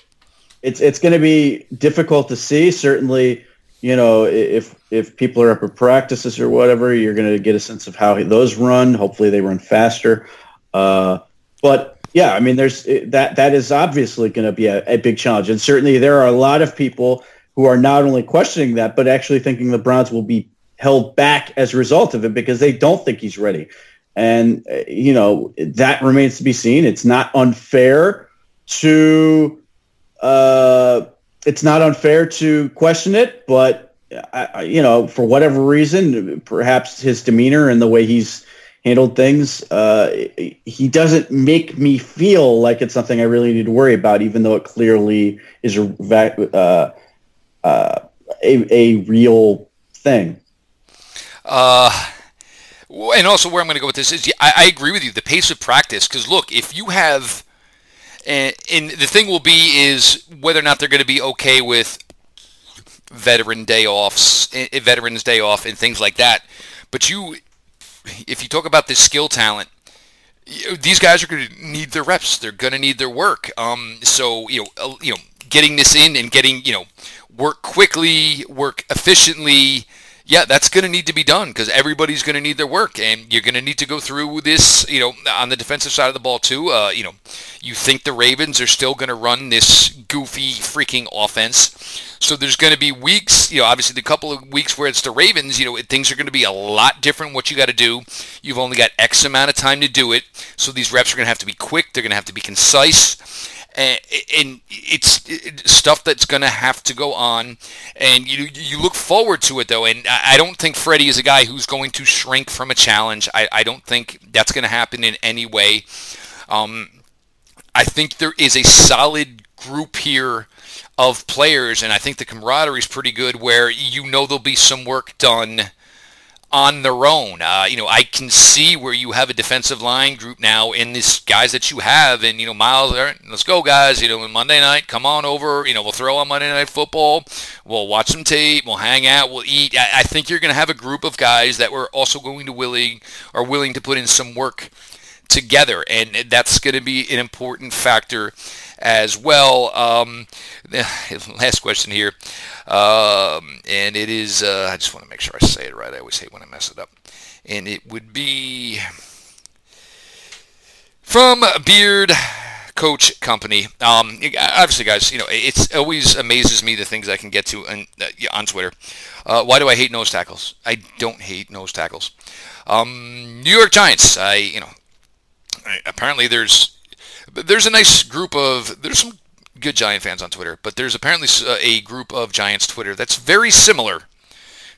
it's it's going to be difficult to see. Certainly, you know, if if people are up at practices or whatever, you're going to get a sense of how those run. Hopefully, they run faster. Uh, but yeah, I mean, there's that that is obviously going to be a, a, big challenge, and certainly there are a lot of people who are not only questioning that, but actually thinking the Browns will be held back as a result of it because they don't think he's ready. And uh, you know that remains to be seen. It's not unfair to. Uh, it's not unfair to question it, but I, you know, for whatever reason, perhaps his demeanor and the way he's handled things, uh, he doesn't make me feel like it's something I really need to worry about, even though it clearly is a, uh, uh, a, a, real thing.
Uh, and also, where I'm going to go with this is, I, I agree with you. The pace of practice, because look, if you have and, and the thing will be is whether or not they're going to be okay with veteran day offs, eh, eh, veterans day off, and things like that. But you, if you talk about this skill talent, these guys are going to need their reps. They're going to need their work. Um, so you know, you know, getting this in and getting you know, work quickly, work efficiently, yeah, that's going to need to be done because everybody's going to need their work, and you're going to need to go through this. You know, on the defensive side of the ball too. Uh, you know, you think the Ravens are still going to run this goofy freaking offense. So there's going to be weeks, you know, obviously the couple of weeks where it's the Ravens, you know, things are going to be a lot different what you got to do. You've only got X amount of time to do it. So these reps are going to have to be quick. They're going to have to be concise and, and it's stuff that's going to have to go on. And you you look forward to it though, and I don't think Freddie is a guy who's going to shrink from a challenge. I, I don't think that's going to happen in any way. Um, I think there is a solid group here of players, and I think the camaraderie is pretty good. Where you know there'll be some work done on their own. Uh, you know, I can see where you have a defensive line group now in these guys that you have, and you know, Myles, let's go, guys. You know, Monday night, come on over. You know, we'll throw on Monday Night Football. We'll watch some tape. We'll hang out. We'll eat. I, I think you're going to have a group of guys that were also going to willing are willing to put in some work together, and that's going to be an important factor as well. Um, last question here, um, and it is. Uh, I just want to make sure I say it right. I always hate when I mess it up, and it would be from Beard Coach Company. Um, obviously, guys, you know it's always amazes me the things I can get to on, uh, on Twitter. Uh, why do I hate nose tackles? I don't hate nose tackles. Um, New York Giants. I you know apparently there's there's a nice group of there's some good Giant fans on Twitter, but there's apparently uh, a group of Giants Twitter that's very similar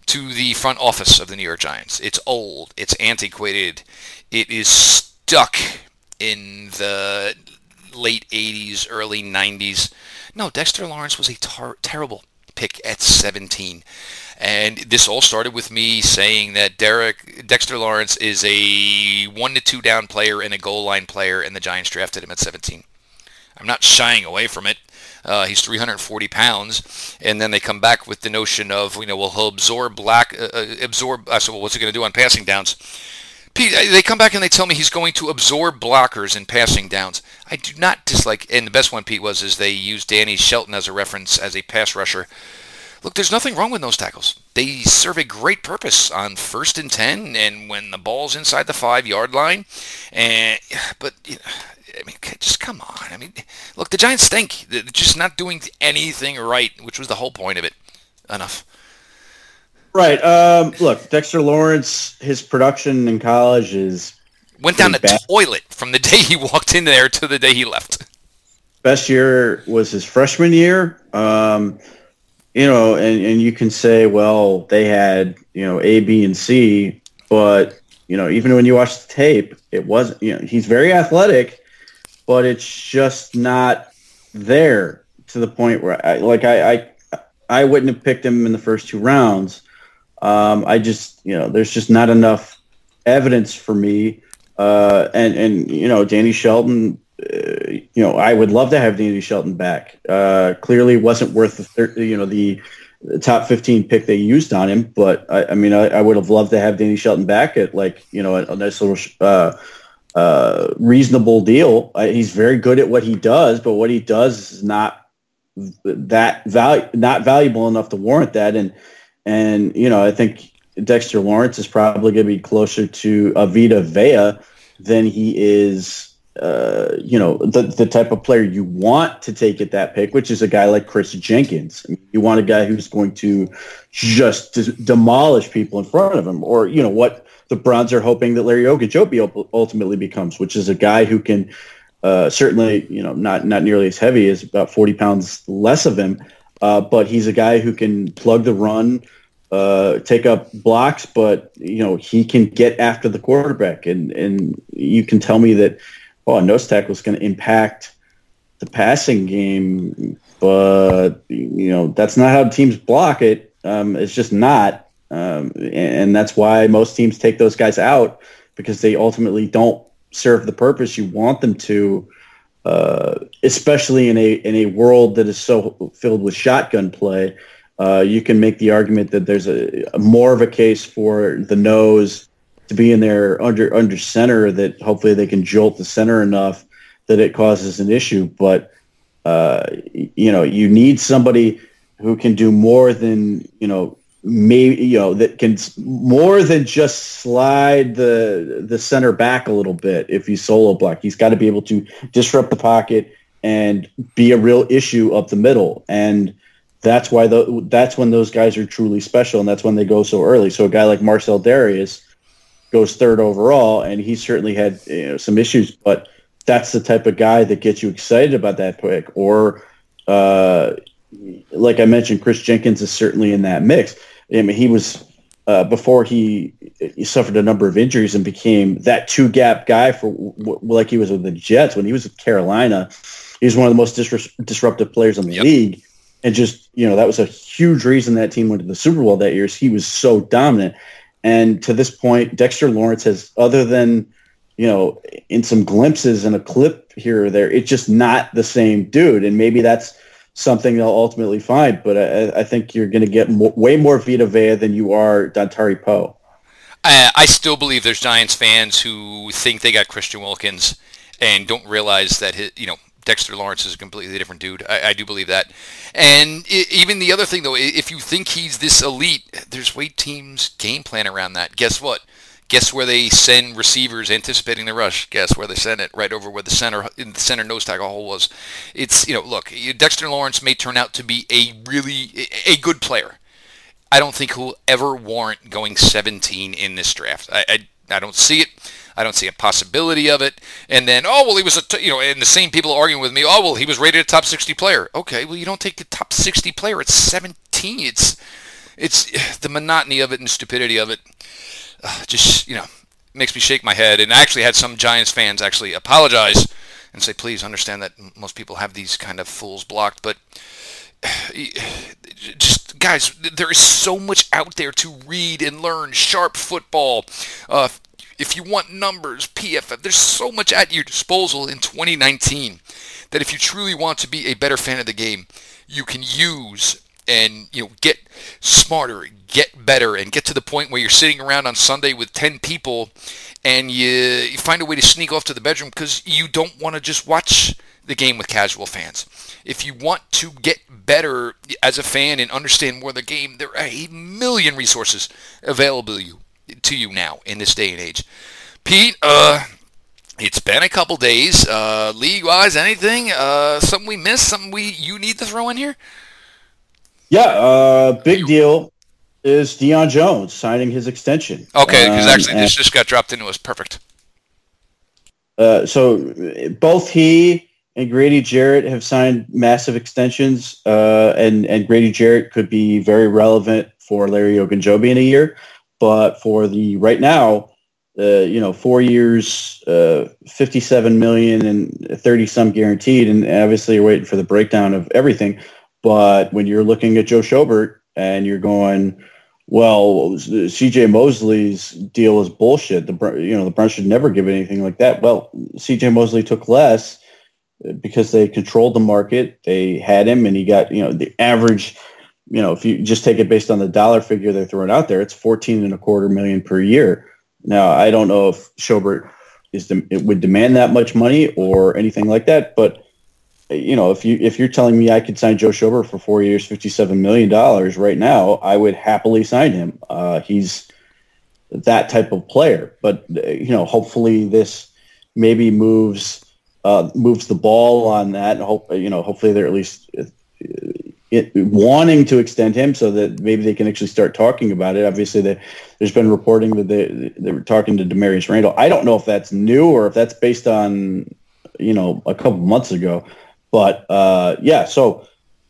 to the front office of the New York Giants. It's old, it's antiquated, it is stuck in the late 80s, early 90s. No, Dexter Lawrence was a tar- terrible pick at 17. And this all started with me saying that Derek Dexter Lawrence is a one to two down player and a goal line player, and the Giants drafted him at 17. I'm not shying away from it. Uh, he's 340 pounds, and then they come back with the notion of you know well he'll absorb black uh, uh absorb. I said well what's he going to do on passing downs? Pete, they come back and they tell me he's going to absorb blockers in passing downs. I do not dislike, and the best one, Pete, was is they used Danny Shelton as a reference as a pass rusher Look, there's nothing wrong with nose tackles. They serve a great purpose on first and ten, and when the ball's inside the five yard line. And but I mean, just come on. I mean, look, the Giants stink. They're just not doing anything right, which was the whole point of it. Enough.
Right. Um, look, Dexter Lawrence, his production in college is
went down the bad. toilet from the day he walked in there to the day he left.
Best year was his freshman year. Um, you know, and, and you can say, well, they had, you know, A, B, and C, but, you know, even when you watch the tape, it wasn't, you know, he's very athletic, but it's just not there to the point where I, like, I, I, I wouldn't have picked him in the first two rounds. Um, I just, you know, there's just not enough evidence for me. Uh, and, and, you know, Danny Shelton, uh, you know, I would love to have Danny Shelton back. Uh, clearly wasn't worth the, thir- you know, the, top 15 pick they used on him. But I, I mean, I, I, would have loved to have Danny Shelton back at like, you know, a, a nice little, uh, uh, reasonable deal. he's very good at what he does, but what he does is not that value, not valuable enough to warrant that. And, and, you know, I think Dexter Lawrence is probably going to be closer to a Vita Vea than he is uh, you know, the, the type of player you want to take at that pick, which is a guy like Kris Jenkins. I mean, you want a guy who's going to just d- demolish people in front of him, or you know what the Browns are hoping that Larry Ogunjobi ultimately becomes, which is a guy who can uh, certainly, you know, not not nearly as heavy as about forty pounds less of him, uh, but he's a guy who can plug the run. Uh, take up blocks, but you know he can get after the quarterback, and and you can tell me that oh, a nose tackle is going to impact the passing game, but you know that's not how teams block it. Um, it's just not, um, and that's why most teams take those guys out because they ultimately don't serve the purpose you want them to. Uh, especially in a in a world that is so filled with shotgun play, uh, you can make the argument that there's a, a more of a case for the nose to be in there under under center that hopefully they can jolt the center enough that it causes an issue. But uh, you know, you need somebody who can do more than you know maybe you know that can more than just slide the the center back a little bit if he's solo block he's got to be able to disrupt the pocket and be a real issue up the middle. And that's why the, that's when those guys are truly special and that's when they go so early. So a guy like Marcell Dareus goes third overall, and he certainly had you know, some issues, but that's the type of guy that gets you excited about that pick. Or, uh, like I mentioned, Kris Jenkins is certainly in that mix. I mean, he was uh, before he, he suffered a number of injuries and became that two gap guy for like he was with the Jets when he was with Carolina. He was one of the most dis- disruptive players in the yep. league. And just, you know, that was a huge reason that team went to the Super Bowl that year. Is he was so dominant. And to this point, Dexter Lawrence has, other than, you know, in some glimpses in a clip here or there, it's just not the same dude. And maybe that's something they'll ultimately find. But I, I think you're going to get more, way more Vita Vea than you are Dontari Poe.
I, I still believe there's Giants fans who think they got Christian Wilkins and don't realize that his, you know Dexter Lawrence is a completely different dude. I, I do believe that. And even the other thing, though, if you think he's this elite, there's way teams game plan around that. Guess what? Guess where they send receivers anticipating the rush? Guess where they send it? Right over where the center the center nose tackle hole was. It's you know, look, Dexter Lawrence may turn out to be a really a good player. I don't think he'll ever warrant going 17 in this draft. I, I, I don't see it. I don't see a possibility of it. And then, oh well, he was a t- you know, and the same people arguing with me. Oh well, he was rated a top 60 player. Okay, well you don't take the top 60 player at 17. It's it's the monotony of it and stupidity of it. Uh, just you know, makes me shake my head. And I actually had some Giants fans actually apologize and say, please understand that most people have these kind of fools blocked, but just guys, there is so much out there to read and learn. Sharp football, uh, if you want numbers, PFF, there's so much at your disposal in 2019 that if you truly want to be a better fan of the game, you can use and you know get smarter, get better, and get to the point where you're sitting around on Sunday with 10 people and you, you find a way to sneak off to the bedroom because you don't want to just watch the game with casual fans. If you want to get better as a fan and understand more of the game, there are a million resources available to you to you now in this day and age. Pete, uh, it's been a couple days. Uh, league-wise, anything? Uh, something we missed? Something we you need to throw in here?
Yeah, uh, big deal is Deion Jones signing his extension.
Okay, because um, actually this just got dropped into us. Perfect.
Uh, so both he and Grady Jarrett have signed massive extensions, uh, and and Grady Jarrett could be very relevant for Larry Ogunjobi in a year. But for the right now, uh, you know, four years, uh, 57 million and 30 some guaranteed. And obviously you're waiting for the breakdown of everything. But when you're looking at Joe Schobert and you're going, well, CJ Mosley's deal is bullshit. The you know the Browns should never give anything like that. Well, CJ Mosley took less because they controlled the market. They had him, and he got you know the average. You know, if you just take it based on the dollar figure they're throwing out there, it's fourteen and a quarter million per year. Now, I don't know if Schobert is it would demand that much money or anything like that, but you know, if you if you're telling me I could sign Joe Schobert for four years, fifty-seven million dollars right now, I would happily sign him. Uh, he's that type of player, but you know, hopefully this maybe moves uh, moves the ball on that. And hope you know, hopefully they're at least it, wanting to extend him so that maybe they can actually start talking about it. Obviously, they, there's been reporting that they, they were talking to Damarious Randall. I don't know if that's new or if that's based on, you know, a couple months ago. But uh, yeah, so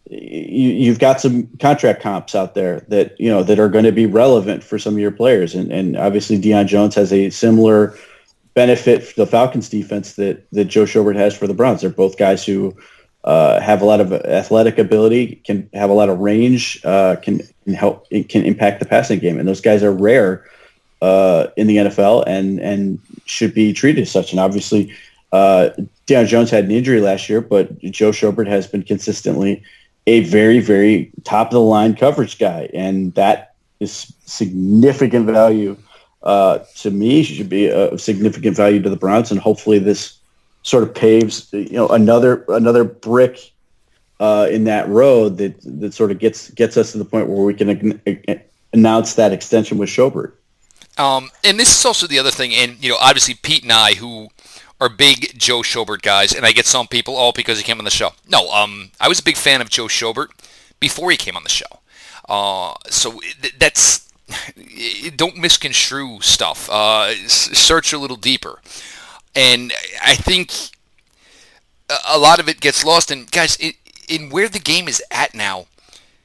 you, you've got some contract comps out there that you know that are going to be relevant for some of your players, and and obviously Deion Jones has a similar benefit for the Falcons defense that that Joe Schobert has for the Browns. They're both guys who uh, have a lot of athletic ability, can have a lot of range, uh, can, can help, it can impact the passing game, and those guys are rare uh, in the NFL and and should be treated as such. And obviously, uh, Deion Jones had an injury last year, but Joe Schobert has been consistently a very very top of the line coverage guy, and that is significant value uh, to me. Should be a significant value to the Browns, and hopefully this sort of paves you know another another brick uh, in that road that that sort of gets gets us to the point where we can announce that extension with Schobert.
Um, and this is also the other thing, and you know, obviously Pete and I, who are big Joe Schobert guys, and I get some people, all oh, because he came on the show. No, um, I was a big fan of Joe Schobert before he came on the show. Uh, so that's don't misconstrue stuff. Uh, search a little deeper. And I think a lot of it gets lost. And guys, it, in where the game is at now,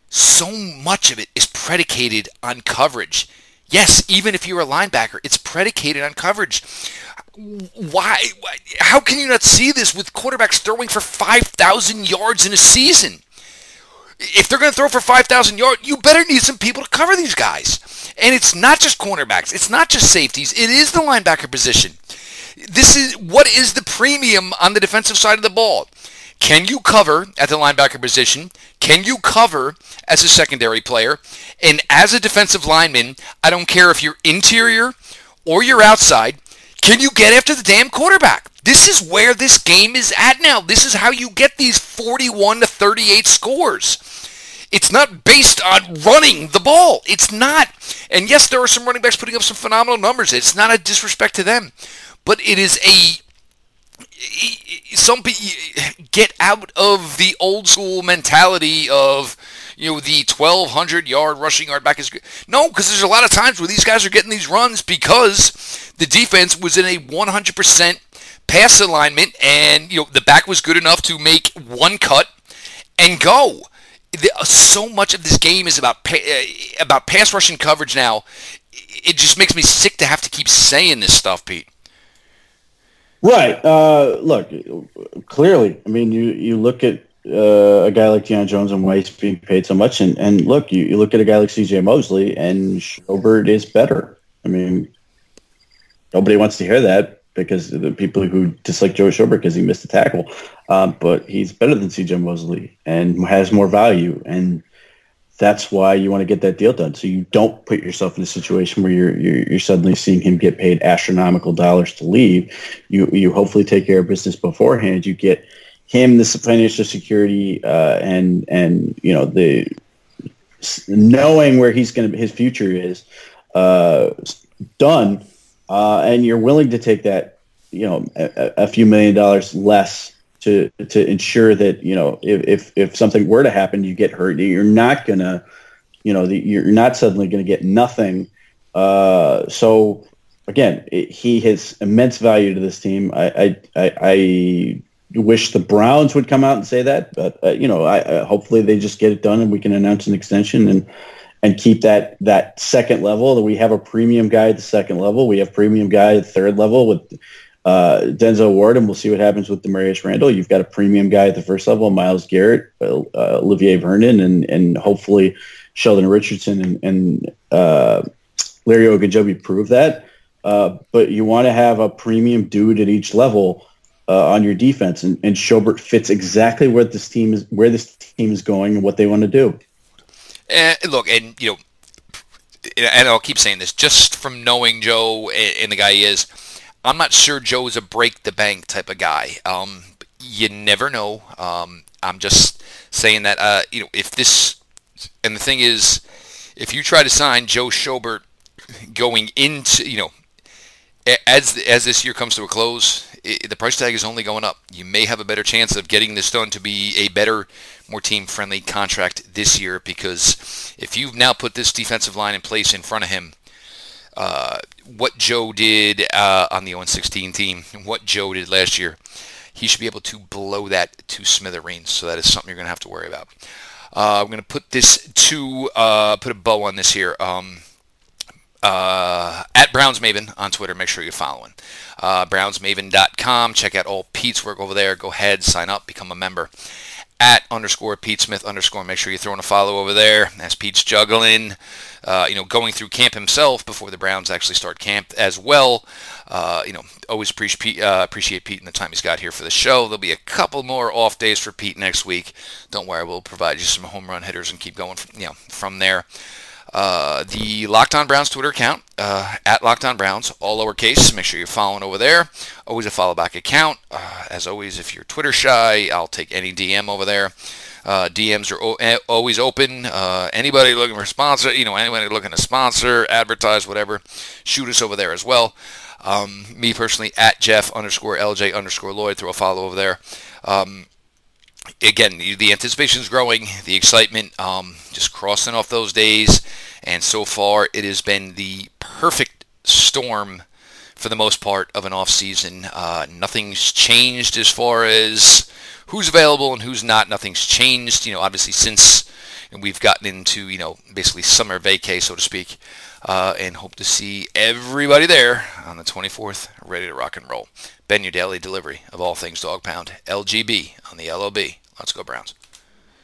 so much of it is predicated on coverage. Yes, even if you're a linebacker, it's predicated on coverage. Why? How can you not see this with quarterbacks throwing for 5,000 yards in a season? If they're going to throw for 5,000 yards, you better need some people to cover these guys. And it's not just cornerbacks. It's not just safeties. It is the linebacker position. This is what is the premium on the defensive side of the ball. Can you cover at the linebacker position? Can you cover as a secondary player? And as a defensive lineman, I don't care if you're interior or you're outside, can you get after the damn quarterback? This is where this game is at now. This is how you get these 41 to 38 scores. It's not based on running the ball. It's not. And yes, there are some running backs putting up some phenomenal numbers. It's not a disrespect to them but it is a some get out of the old school mentality of you know the 1200 yard rushing yard back is good. No, because there's a lot of times where these guys are getting these runs because the defense was in a 100% pass alignment and you know the back was good enough to make one cut and go. So much of this game is about about pass rushing coverage now. It just makes me sick to have to keep saying this stuff, Pete.
Right. Uh, look, clearly, I mean, you, you look at uh, a guy like Deion Jones and Weiss being paid so much, and, and look, you, you look at a guy like C.J. Mosley, and Schobert is better. I mean, nobody wants to hear that because the people who dislike Joe Schobert because he missed a tackle, um, but he's better than C.J. Mosley and has more value, and that's why you want to get that deal done. So you don't put yourself in a situation where you're, you're, you're suddenly seeing him get paid astronomical dollars to leave. You you hopefully take care of business beforehand. You get him the financial security uh, and and you know the knowing where he's going to his future is uh, done, uh, and you're willing to take that you know a, a few million dollars less to to ensure that you know if if, if something were to happen, you get hurt. You're not gonna, you know, the, you're not suddenly to get nothing. Uh, so again, it, he has immense value to this team. I, I, I, I wish the Browns would come out and say that, but uh, you know, I, hopefully they just get it done and we can announce an extension and and keep that that second level. That we have a premium guy at the second level. We have premium guy at the third level with uh, Denzel Ward, and we'll see what happens with Damarious Randall. You've got a premium guy at the first level, Myles Garrett, uh, Olivier Vernon, and and hopefully Sheldon Richardson and, and uh, Larry Ogunjobi prove that. Uh, but you want to have a premium dude at each level uh, on your defense, and, and Schobert fits exactly where this team is, where this team is going, and what they want to do.
And look, and you know, and I'll keep saying this, just from knowing Joe and the guy he is, I'm not sure Joe's a break the bank type of guy. Um, you never know. Um, I'm just saying that uh, you know if this, and the thing is, if you try to sign Joe Schobert going into you know as as this year comes to a close, it, the price tag is only going up. You may have a better chance of getting this done to be a better, more team-friendly contract this year because if you've now put this defensive line in place in front of him, uh, what Joe did uh, on the 0-16 team, what Joe did last year, he should be able to blow that to smithereens. So that is something you're going to have to worry about. Uh, I'm going to put this to uh, put a bow on this here. Um, uh, at Browns Maven on Twitter. Make sure you're following. Uh, BrownsMaven.com. Check out all Pete's work over there. Go ahead, sign up, become a member. At underscore Pete Smith underscore. Make sure you're throwing a follow over there. As Pete's juggling, uh, you know, going through camp himself before the Browns actually start camp as well. Uh, you know, always appreciate uh, appreciate Pete and the time he's got here for the show. There'll be a couple more off days for Pete next week. Don't worry, we'll provide you some home run hitters and keep going, from, you know, from there. Uh, the Locked On Browns Twitter account, uh, at Locked On Browns, all lowercase. Make sure you're following over there. Always a follow back account. Uh, as always, if you're Twitter shy, I'll take any DM over there. Uh, DMs are o- eh, always open. Uh, anybody looking for sponsor, you know, anybody looking to sponsor, advertise, whatever, shoot us over there as well. Um, me personally, at Jeff underscore LJ underscore Lloyd, throw a follow over there. Um, again, the anticipation is growing, the excitement, um, just crossing off those days, and so far it has been the perfect storm for the most part of an off season. Uh, nothing's changed as far as who's available and who's not. Nothing's changed, you know, obviously since we've gotten into, you know, basically summer vacay, so to speak. Uh, and hope to see everybody there on the 24th, ready to rock and roll. Ben, your daily delivery of all things Dog Pound, LGB on the LOB. Let's go Browns.